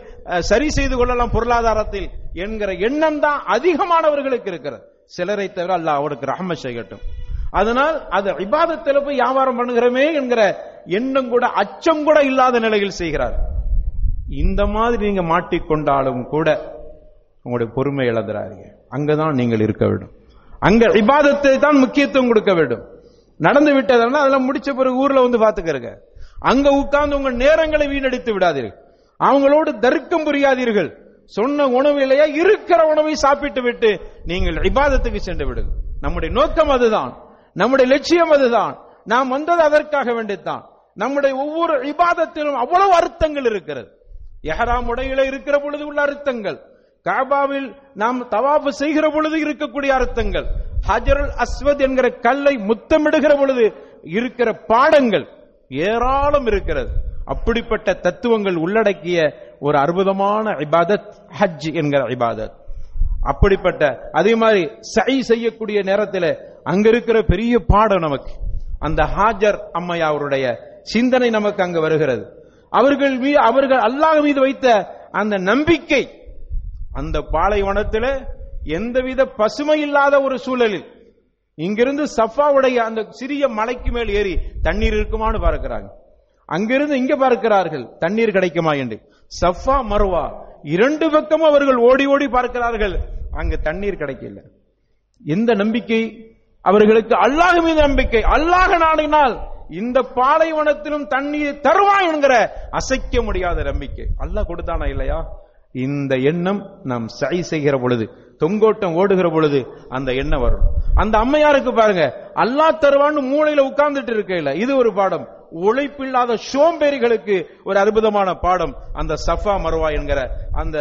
S2: சரி செய்து கொள்ளலாம் பொருளாதாரத்தில் என்கிற எண்ணம் தான் அதிகமானவர்களுக்கு இருக்கிறது. சிலரை தவிர அல்லாஹ் அவருக்கு ரஹம செய்யட்டும். அதனால் அது இபாதத்தில் போய் வியாபாரம் பண்ணுகிறோமே என்கிற எண்ணம் கூட அச்சம் கூட இல்லாத நிலையில் செய்கிறார். இந்த மாதிரி நீங்க மாட்டிக்கொண்டாலும் கூட உங்களுடைய பொறுமை இழந்துறாதீங்க. அங்கதான் நீங்கள் இருக்க வேண்டும். அங்க இபாதத்தை தான் முக்கியத்துவம் கொடுக்க வேண்டும். நடந்து விட்டதுன்னா அதெல்லாம் முடிச்ச பிறகு ஊர்ல வந்து பாத்துக்கிறங்க அங்க உட்கார்ந்து உங்கள் நேரங்களை வீணடித்து விடாதீர்கள். அவங்களோடு தர்க்கம் புரியாதீர்கள். சொன்ன உணவு இல்லையா இருக்கிற உணவை சாப்பிட்டு விட்டு நீங்கள் இபாதத்துக்கு சென்று விடுங்கள். நம்முடைய நோக்கம் அதுதான். நம்முடைய லட்சியம் அதுதான். நாம் வந்தது அதற்காக வேண்டித்தான். நம்முடைய ஒவ்வொரு விவாதத்திலும் அவ்வளவு அர்த்தங்கள் இருக்கிறது. எஹராம் உடையில இருக்கிற பொழுது உள்ள அர்த்தங்கள். காபாவில் நாம் தவாப்பு செய்கிற பொழுது இருக்கக்கூடிய அர்த்தங்கள். ஹஜருல் அஸ்வத் என்கிற கல்லை முத்தமிடுகிற பொழுது இருக்கிற பாடங்கள் ஏராளம் இருக்கிறது. அப்படிப்பட்ட தத்துவங்கள் உள்ளடக்கிய ஒரு அற்புதமான இபாதத் ஹஜ் என்கிற இபாதத். அப்படிப்பட்ட அதே மாதிரி சை செய்யக்கூடிய நேரத்தில் அங்க இருக்கிற பெரிய பாடம் நமக்கு. அந்த ஹாஜர் அம்மையா அவருடைய சிந்தனை நமக்கு அங்கு வருகிறது. அவர்கள் மீது அவர்கள் அல்லாஹ் மீது வைத்த அந்த நம்பிக்கை அந்த பாலைவனத்தில் எந்தவித பசுமை இல்லாத ஒரு சூழலில் இங்கிருந்து சஃபாவுடைய அந்த சிறிய மலைக்கு மேல் ஏறி தண்ணீர் இருக்குமான்னு பார்க்கிறாங்க. அங்கிருந்து இங்க பார்க்கிறார்கள் தண்ணீர் கிடைக்குமா என்று. சஃபா மருவா இரண்டு பக்கமும் அவர்கள் ஓடி ஓடி பார்க்கிறார்கள் அங்கு தண்ணீர் கிடைக்கல. எந்த நம்பிக்கை? அவர்களுக்கு அல்லாஹ் மீது நம்பிக்கை. அல்லாஹ் நாடினால் இந்த பாலைவனத்திலும் தண்ணீர் தருவான் என்கிற அசைக்க முடியாத நம்பிக்கை. அல்லாஹ் கொடுத்தானா இல்லையா? இந்த எண்ணம் நாம் சை செய்கிற பொழுது தொங்கோட்டம் ஓடுகிற பொழுது அந்த எண்ணம் வரும். அந்த அம்மையாருக்கு பாருங்க அல்லாஹ் தருவான்னு மூளையில உட்கார்ந்துட்டு இருக்கையில இது ஒரு பாடம். உழைப்பில்லாத சோம்பேறிகளுக்கு ஒரு அற்புதமான பாடம். அந்த சஃபா மருவா என்கிற அந்த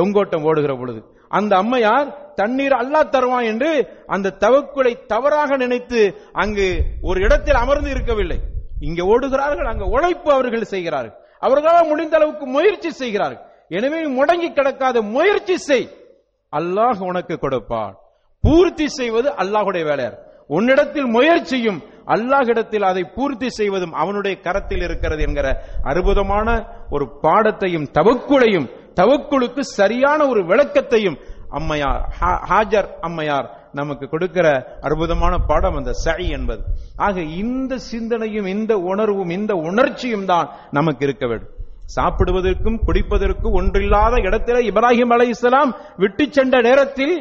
S2: தொங்கோட்டம் ஓடுகிற பொழுது. அந்த அம்மையார் தண்ணீர் அல்லாஹ் தருவான் என்று அந்த தவக்குலை தவறாக நினைத்து அங்கு ஒரு இடத்தில் அமர்ந்து இருக்கவில்லை. இங்க ஓடுகிறார்கள் அங்க உழைப்பு அவர்கள் செய்கிறார்கள். அவர்களால் முடிந்த அளவுக்கு முயற்சி செய்கிறார்கள். எனவே முடங்கி கிடக்காத முயற்சி செய். அல்லாஹ் உனக்கு கொடுப்பான். பூர்த்தி செய்வது அல்லாஹுடைய வேலையார். உன்னிடத்தில் முயற்சியும் அல்லாஹிடத்தில் அதை பூர்த்தி செய்வதும் அவனுடைய கரத்தில் இருக்கிறது என்கிற அற்புதமான ஒரு பாடத்தையும் தவக்குளையும் தவக்குழுக்கு சரியான ஒரு விளக்கத்தையும் அம்மையார் ஹா- ஹாஜர் அம்மையார் நமக்கு கொடுக்கிற அற்புதமான பாடம் அந்த சை என்பது. ஆக இந்த சிந்தனையும் இந்த உணர்வும் இந்த உணர்ச்சியும் தான் நமக்கு இருக்க வேண்டும். சாப்பிடுவதற்கும் குடிப்பதற்கும் ஒன்றில்லாத இடத்திலே இப்ராஹிம் அலை இஸ்லாம் விட்டு சென்ற நேரத்தில்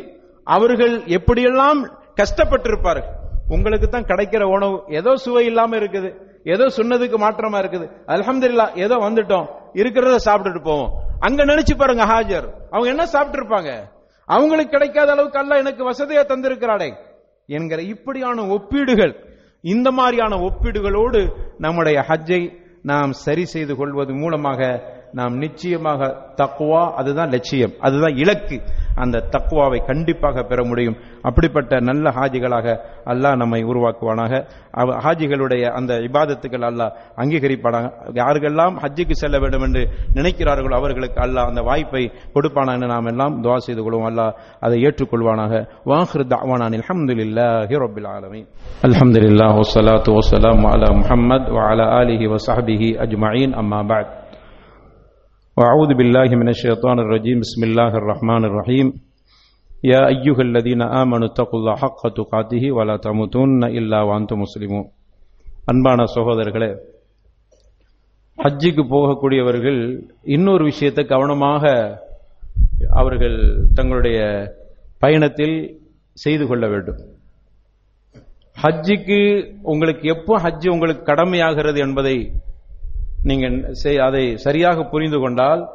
S2: அவர்கள் எப்படியெல்லாம் கஷ்டப்பட்டிருப்பார்கள். உங்களுக்கு தான் கிடைக்கிற உணவு ஏதோ சுவை இல்லாம இருக்குது ஏதோ சொன்னதுக்கு மாற்றமா இருக்குது. அலமதுல்லா ஏதோ வந்துட்டோம் இருக்கிறத சாப்பிட்டுட்டு போவோம். அங்க நினைச்சு பாருங்க ஹாஜர் அவங்க என்ன சாப்பிட்டு இருப்பாங்க அவங்களுக்கு கிடைக்காத அளவுக்கு அல்ல எனக்கு வசதியை தந்திருக்கிறாடே என்கிற இப்படியான ஒப்பீடுகள் இந்த மாதிரியான ஒப்பீடுகளோடு நம்முடைய ஹஜ்ஜை நாம் சரி செய்து கொள்வது மூலமாக நாம் நிச்சயமாக தக்குவா அதுதான் லட்சியம். அதுதான் இலக்கு. அந்த தக்குவாவை கண்டிப்பாக பெற முடியும். அப்படிப்பட்ட நல்ல ஹாஜிகளாக அல்லாஹ் நம்மை உருவாக்குவானாக. அவ- ஹாஜிகளுடைய அந்த இபாதத்துக்கள் அல்லாஹ் அங்கீகரிப்பானாக. யாருக்கெல்லாம் ஹஜ்ஜுக்கு செல்ல வேண்டும் என்று நினைக்கிறார்களோ அவர்களுக்கு அல்லாஹ் அந்த வாய்ப்பை கொடுப்பானான்னு நாம் எல்லாம் துவா செய்து கொள்வோம். அல்லாஹ் அதை ஏற்றுக்கொள்வானாக. வாஹிர் தாவானான் அல்ஹம்துலில்லாஹி ரப்பில் ஆலமீன். அல்ஹம்துலில்லாஹ் வஸ்ஸலாத்து வஸ்ஸலாமு அலா முஹம்மத் வஅலா ஆலிஹி வஸஹ்பிஹி அஜ்மாயின் அம்மா பாத் وأعوذ بالله من الشيطان الرجيم بسم الله الرحمن الرحيم يا أيها الذين آمنوا اتقوا الله حق تقاته ولا تموتن إلا وأنتم مسلمون அன்பான சகோதரர்களே ஹஜ்ஜுக்கு போகக்கூடியவர்கள் இன்னொரு விஷயத்தை கவனமாக அவர்கள் தங்களுடைய பயணத்தில் செய்து கொள்ள வேண்டும் ஹஜ்ஜுக்கு உங்களுக்கு எப்போ ஹஜ்ஜு உங்களுக்கு கடமையாகிறது என்பதை நீங்கள் அதை சரியாக புரிந்து கொண்டால்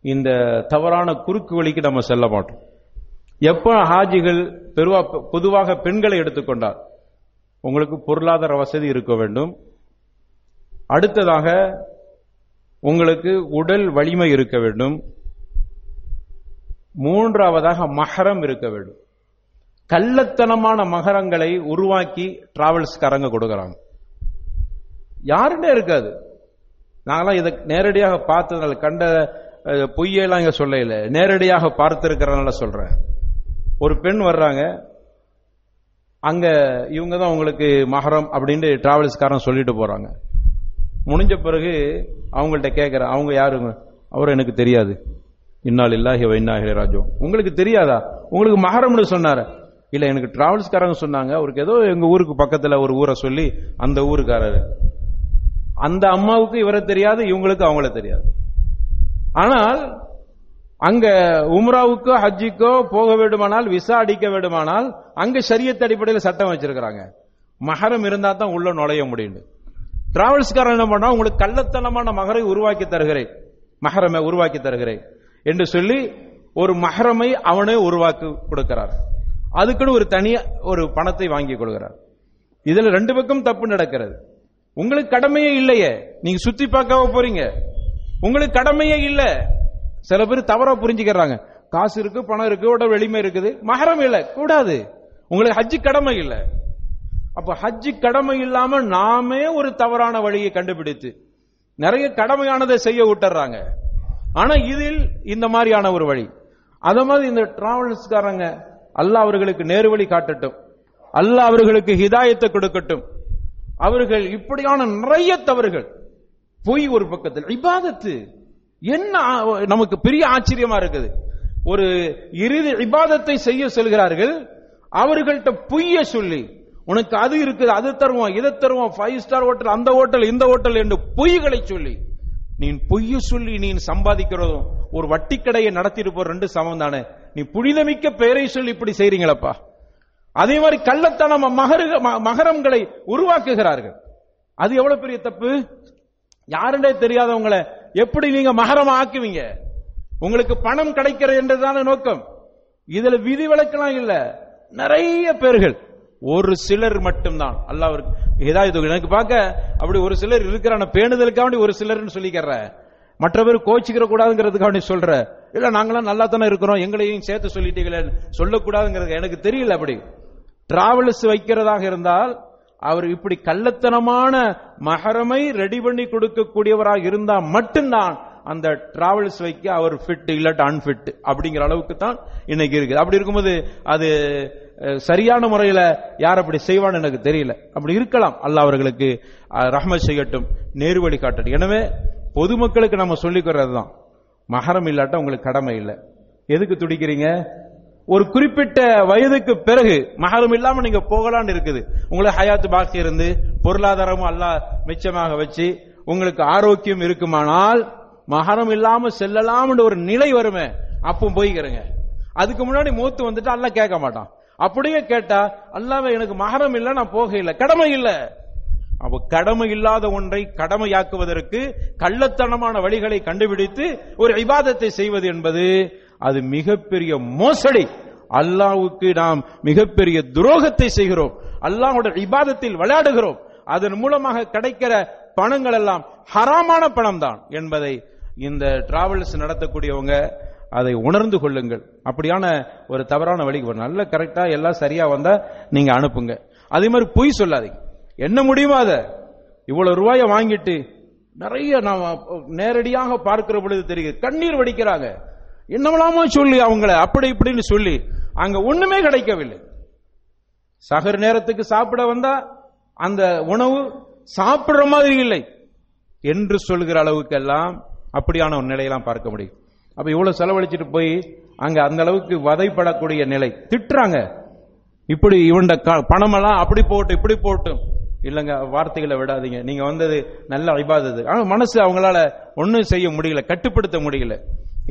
S2: இந்த தவறான குறுக்கு வழிக்கு நம்ம செல்ல மாட்டோம். எப்போ ஹாஜிகள் பெருவா பொதுவாக பெண்களை எடுத்துக்கொண்டால் உங்களுக்கு பொருளாதார வசதி இருக்க வேண்டும். அடுத்ததாக உங்களுக்கு உடல் வலிமை இருக்க வேண்டும். மூன்றாவதாக மகரம் இருக்க வேண்டும். கள்ளத்தனமான மகரங்களை உருவாக்கி டிராவல்ஸ்காரங்க கொடுக்குறாங்க. யாருன்னே இருக்காது. நாங்களாம் இதை நேரடியாக பார்த்ததுனால கண்ட பொய்யெல்லாம் இங்க சொல்லல. நேரடியாக பார்த்திருக்கிறதுனால சொல்றேன். ஒரு பெண் வர்றாங்க. அங்க இவங்க தான் உங்களுக்கு மகரம் அப்படின்னு டிராவல்ஸ்காரன் சொல்லிட்டு போறாங்க. முடிஞ்ச பிறகு அவங்கள்ட்ட கேட்குறேன் அவங்க யாருங்க அவர் எனக்கு தெரியாது. இன்னால் இல்லாஹி வைநாயகே ராஜோ உங்களுக்கு தெரியாதா? உங்களுக்கு மகரம்னு சொன்னார்? இல்லை எனக்கு டிராவல்ஸ்காரங்க சொன்னாங்க. அவருக்கு ஏதோ எங்கள் ஊருக்கு பக்கத்தில் ஒரு ஊரை சொல்லி அந்த ஊருக்காரர். அந்த அம்மாவுக்கு இவரை தெரியாது இவங்களுக்கு அவங்கள தெரியாது. ஆனால் அங்க உம்ராவுக்கோ ஹஜ்ஜிக்கோ போக வேண்டுமானால் விசா அடிக்க வேண்டுமானால் அங்க சரியத்து அடிப்படையில் சட்டம் வச்சிருக்கிறாங்க. மகரம் இருந்தா தான் உள்ள நுழைய முடியும் டிராவல்ஸ்காரன் என்ன பண்ணா உங்களுக்கு கள்ளத்தனமான மகரை உருவாக்கி தருகிறேன். மகரமை உருவாக்கி தருகிறேன். என்று சொல்லி ஒரு மகரமை அவனே உருவாக்கி கொடுக்கிறார். அதுக்குன்னு ஒரு தனி ஒரு பணத்தை வாங்கி கொடுக்கிறார் இதுல ரெண்டு பக்கம் தப்பு நடக்கிறது. உங்களுக்கு கடமையே இல்லையே. நீங்க சுத்தி பார்க்காம போறீங்க. உங்களுக்கு கடமையே இல்ல. சில பேர் தவறா புரிஞ்சுக்கிறாங்க. காசு இருக்கு பணம் இருக்கு உடல் வெளிமை இருக்குது. மகரம் இல்ல. கூடாது. உங்களுக்கு ஹஜ்ஜி கடமை இல்ல. அப்ப ஹஜ்ஜி கடமை இல்லாம நாமே ஒரு தவறான வழியை கண்டுபிடித்து நிறைய கடமையானதை செய்ய விட்டுறாங்க. ஆனா இதில் இந்த மாதிரியான ஒரு வழி. அத மாதிரி இந்த டிராவல்ஸ்காரங்க அல்லாஹ் அவர்களுக்கு நேர்வழி காட்டட்டும். அல்லாஹ் அவர்களுக்கு ஹிதாயத்தை கொடுக்கட்டும். அவர்கள் இப்படியான நிறைய தவறுகள். பொய் ஒரு பக்கத்தில் இபாதத்து. என்ன நமக்கு பெரிய ஆச்சரியமா இருக்குது. ஒரு இறுதி இபாதத்தை செய்ய சொல்கிறார்கள். அவர்கள்ட்ட பொய்ய சொல்லி உனக்கு அது இருக்குது அது தருவோம் இதை தருவோம் ஃபைவ் ஸ்டார் ஹோட்டல் அந்த ஹோட்டல் இந்த ஹோட்டல் என்று பொய்களை சொல்லி நீ பொய்ய சொல்லி நீ சம்பாதிக்கிறதும் ஒரு வட்டி கடையை நடத்திட்டு போற ரெண்டு சமம் தானே நீ புனிதமிக்க பெயரை சொல்லி இப்படி செய்றீங்களப்பா? அதே மாதிரி கள்ளத்தனம் மகருக ம- மகரங்களை உருவாக்குகிறார்கள். அது எவ்வளவு பெரிய தப்பு? யாருன்னே தெரியாதவங்களை எப்படி நீங்க மகரம் ஆக்குவீங்க? உங்களுக்கு பணம் கிடைக்கிறது என்றுதான நோக்கம். இதுல விதி விலக்கெல்லாம் இல்ல. நிறைய பேர்கள். ஒரு சிலர் மட்டும்தான். அல்லாவிற்கு ஏதாவது எனக்கு பார்க்க அப்படி ஒரு சிலர் இருக்கிறான பேணுதலுக்காண்டி ஒரு சிலர்னு சொல்லிக்கிற. மற்ற பேர் கோச்சிக்கிற கூடாதுங்கிறதுக்காண்டி சொல்ற. இல்ல நாங்களாம் நல்லா தானே இருக்கிறோம். எங்களையும் சேர்த்து சொல்லிட்டீங்களே. சொல்லக்கூடாதுங்கிறது எனக்கு தெரியல அப்படி. டிராவல்ஸ் வைக்கிறதாக இருந்தால் அவர் இப்படி கள்ளத்தனமான மகரமை ரெடி பண்ணி கொடுக்கக்கூடியவராக இருந்தா மட்டும்தான் அந்த டிராவல்ஸ் வைக்க அவர் ஃபிட் இல்லாட்ட அன்ஃபிட் அப்படிங்கிற அளவுக்கு தான் இன்னைக்கு இருக்குது. அப்படி இருக்கும்போது அது சரியான முறையில் யார் அப்படி செய்வான்னு எனக்கு தெரியல. அப்படி இருக்கலாம். அல்லாஹ் அவர்களுக்கு அஹ், ரஹ்மத் செய்யட்டும் நேர்வழி காட்டட்டும். எனவே பொதுமக்களுக்கு நம்ம சொல்லிக்கிறது தான் மகரம் இல்லாட்ட உங்களுக்கு கடமை இல்லை. எதுக்கு துடிக்கிறீங்க? ஒரு குறிப்பிட்ட வயதுக்கு பிறகு மகரம் இல்லாம நீங்க போகலான்னு இருக்குது. உங்களை ஹயாத்து பாக்கி இருந்து பொருளாதாரமும் அல்லாஹ் மிச்சமாக வச்சு உங்களுக்கு ஆரோக்கியம் இருக்குமானால் மகரம் இல்லாம செல்லலாம்னு ஒரு நிலை வருமே அப்போ போய்க்கிறங்க. அதுக்கு முன்னாடி மூத்து வந்துட்டு அல்ல கேட்க மாட்டான். அப்படியே கேட்டா அல்லாவே எனக்கு மகரம் இல்ல நான் போக இல்லை கடமை இல்லை. அப்ப கடமை இல்லாத ஒன்றை கடமையாக்குவதற்கு கள்ளத்தனமான வழிகளை கண்டுபிடித்து ஒரு விவாதத்தை செய்வது என்பது அது மிகப்பெரிய மோசடி. அல்லாவுக்கு நாம் மிகப்பெரிய துரோகத்தை செய்கிறோம். அல்லாஹோட இபாதத்தில் விளையாடுகிறோம். அதன் மூலமாக கிடைக்கிற பணங்கள் எல்லாம் ஹராமான பணம் தான் என்பதை இந்த டிராவல்ஸ் நடத்தக்கூடியவங்க அதை உணர்ந்து கொள்ளுங்கள். அப்படியான ஒரு தவறான வழிக்கு வரும் நல்ல கரெக்டா எல்லாம் சரியா வந்தா நீங்க அனுப்புங்க. அதே மாதிரி பொய் சொல்லாதீங்க. என்ன முடியுமோ அதை? இவ்வளவு ரூபாய வாங்கிட்டு நிறைய நாம் நேரடியாக பார்க்கிற பொழுது தெரியுது. கண்ணீர் வடிக்கிறாங்க. என்னவெல்லாமோ சொல்லி அவங்கள அப்படி இப்படின்னு சொல்லி அங்க ஒண்ணுமே கிடைக்கவில்லை. சகர் நேரத்துக்கு சாப்பிட வந்தா அந்த உணவு சாப்பிடுற மாதிரி இல்லை. என்று சொல்கிற அளவுக்கெல்லாம் அப்படியான ஒரு நிலையெல்லாம் பார்க்க முடியும். அப்ப இவ்வளவு செலவழிச்சிட்டு போய் அங்க அந்த அளவுக்கு வதைப்படக்கூடிய நிலை. திட்டுறாங்க. இப்படி இவண்ட பணமெல்லாம் அப்படி போட்டு இப்படி போட்டு. இல்லைங்க வார்த்தைகளை விடாதீங்க. நீங்க வந்தது நல்ல ஐபாதது ஆனால் மனசு அவங்களால ஒன்றும் செய்ய முடியல கட்டுப்படுத்த முடியல.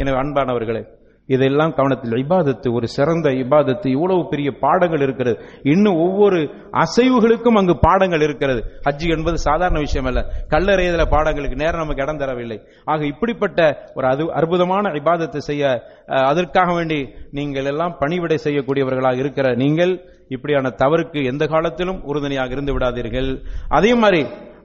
S2: எனவே அன்பானவர்களே இதெல்லாம் கவனத்தில் இபாதத்து ஒரு சிறந்த இபாதத்து இவ்வளவு பெரிய பாடங்கள் இருக்கிறது. இன்னும் ஒவ்வொரு அசைவுகளுக்கும் அங்கு பாடங்கள் இருக்கிறது. ஹஜ்ஜி என்பது சாதாரண விஷயம் அல்ல. கல்லறையதுல பாடங்களுக்கு நேரம் நமக்கு இடம் தரவில்லை. ஆக இப்படிப்பட்ட ஒரு அது அற்புதமான இபாதத்தை செய்ய அதற்காக வேண்டி நீங்கள் எல்லாம் பணிவிடை செய்யக்கூடியவர்களாக இருக்கிற நீங்கள் இப்படியான தவறுக்கு எந்த காலத்திலும் உறுதுணையாக இருந்து விடாதீர்கள். அதே மாதிரி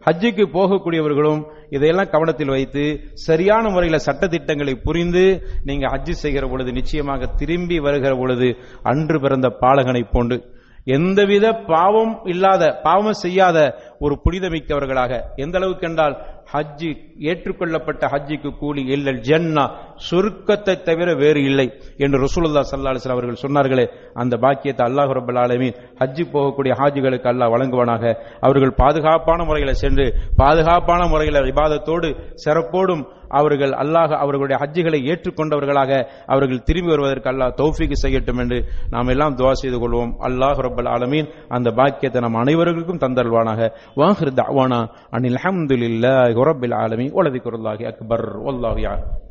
S2: ஹஜ்ஜுக்கு போகக்கூடியவர்களும் இதையெல்லாம் கவனத்தில் வைத்து சரியான முறையில் சட்டத்திட்டங்களை புரிந்து நீங்க ஹஜ்ஜு செய்கிற பொழுது நிச்சயமாக திரும்பி வருகிற பொழுது அன்று பிறந்த பாலகனை போன்று எந்தவித பாவம் இல்லாத பாவம் செய்யாத ஒரு புனிதமிக்கவர்களாக. எந்த அளவுக்கு என்றால் ஹஜ்ஜி ஏற்றுக்கொள்ளப்பட்ட ஹஜ்ஜிக்கு கூலி இல்லல் ஜன்னா சுருக்கத்தை தவிர வேறு இல்லை என்று ரசூலுல்லாஹ் ஸல்லல்லாஹு அவர்கள் சொன்னார்களே அந்த பாக்கியத்தை அல்லாஹ் ரபுல் ஆலமீன் ஹஜ்ஜி போகக்கூடிய ஹாஜிகளுக்கு அல்லாஹ் வழங்குவானாக. அவர்கள் பாதுகாப்பான முறையில் சென்று பாதுகாப்பான முறையில் விவாதத்தோடு சிறப்போடும் அவர்கள் அல்லாஹ் அவர்களுடைய ஹஜ்ஜுகளை ஏற்றுக்கொண்டவர்களாக அவர்கள் திரும்பி வருவதற்கு அல்லாஹ் தௌஃபிக்கு செய்யட்டும் என்று நாம் எல்லாம் துவா செய்து கொள்வோம். அல்லாஹ் ரப்பல் ஆலமீன். அந்த பாக்கியத்தை நம் அனைவருக்கும் தந்தல்வானாக வாஹிர் தஅவானா அனில் ஹம்துலில்லாஹி ரப்பில் ஆலமீன். வலதிக்ருல்லாஹி அக்பர். வல்லாஹு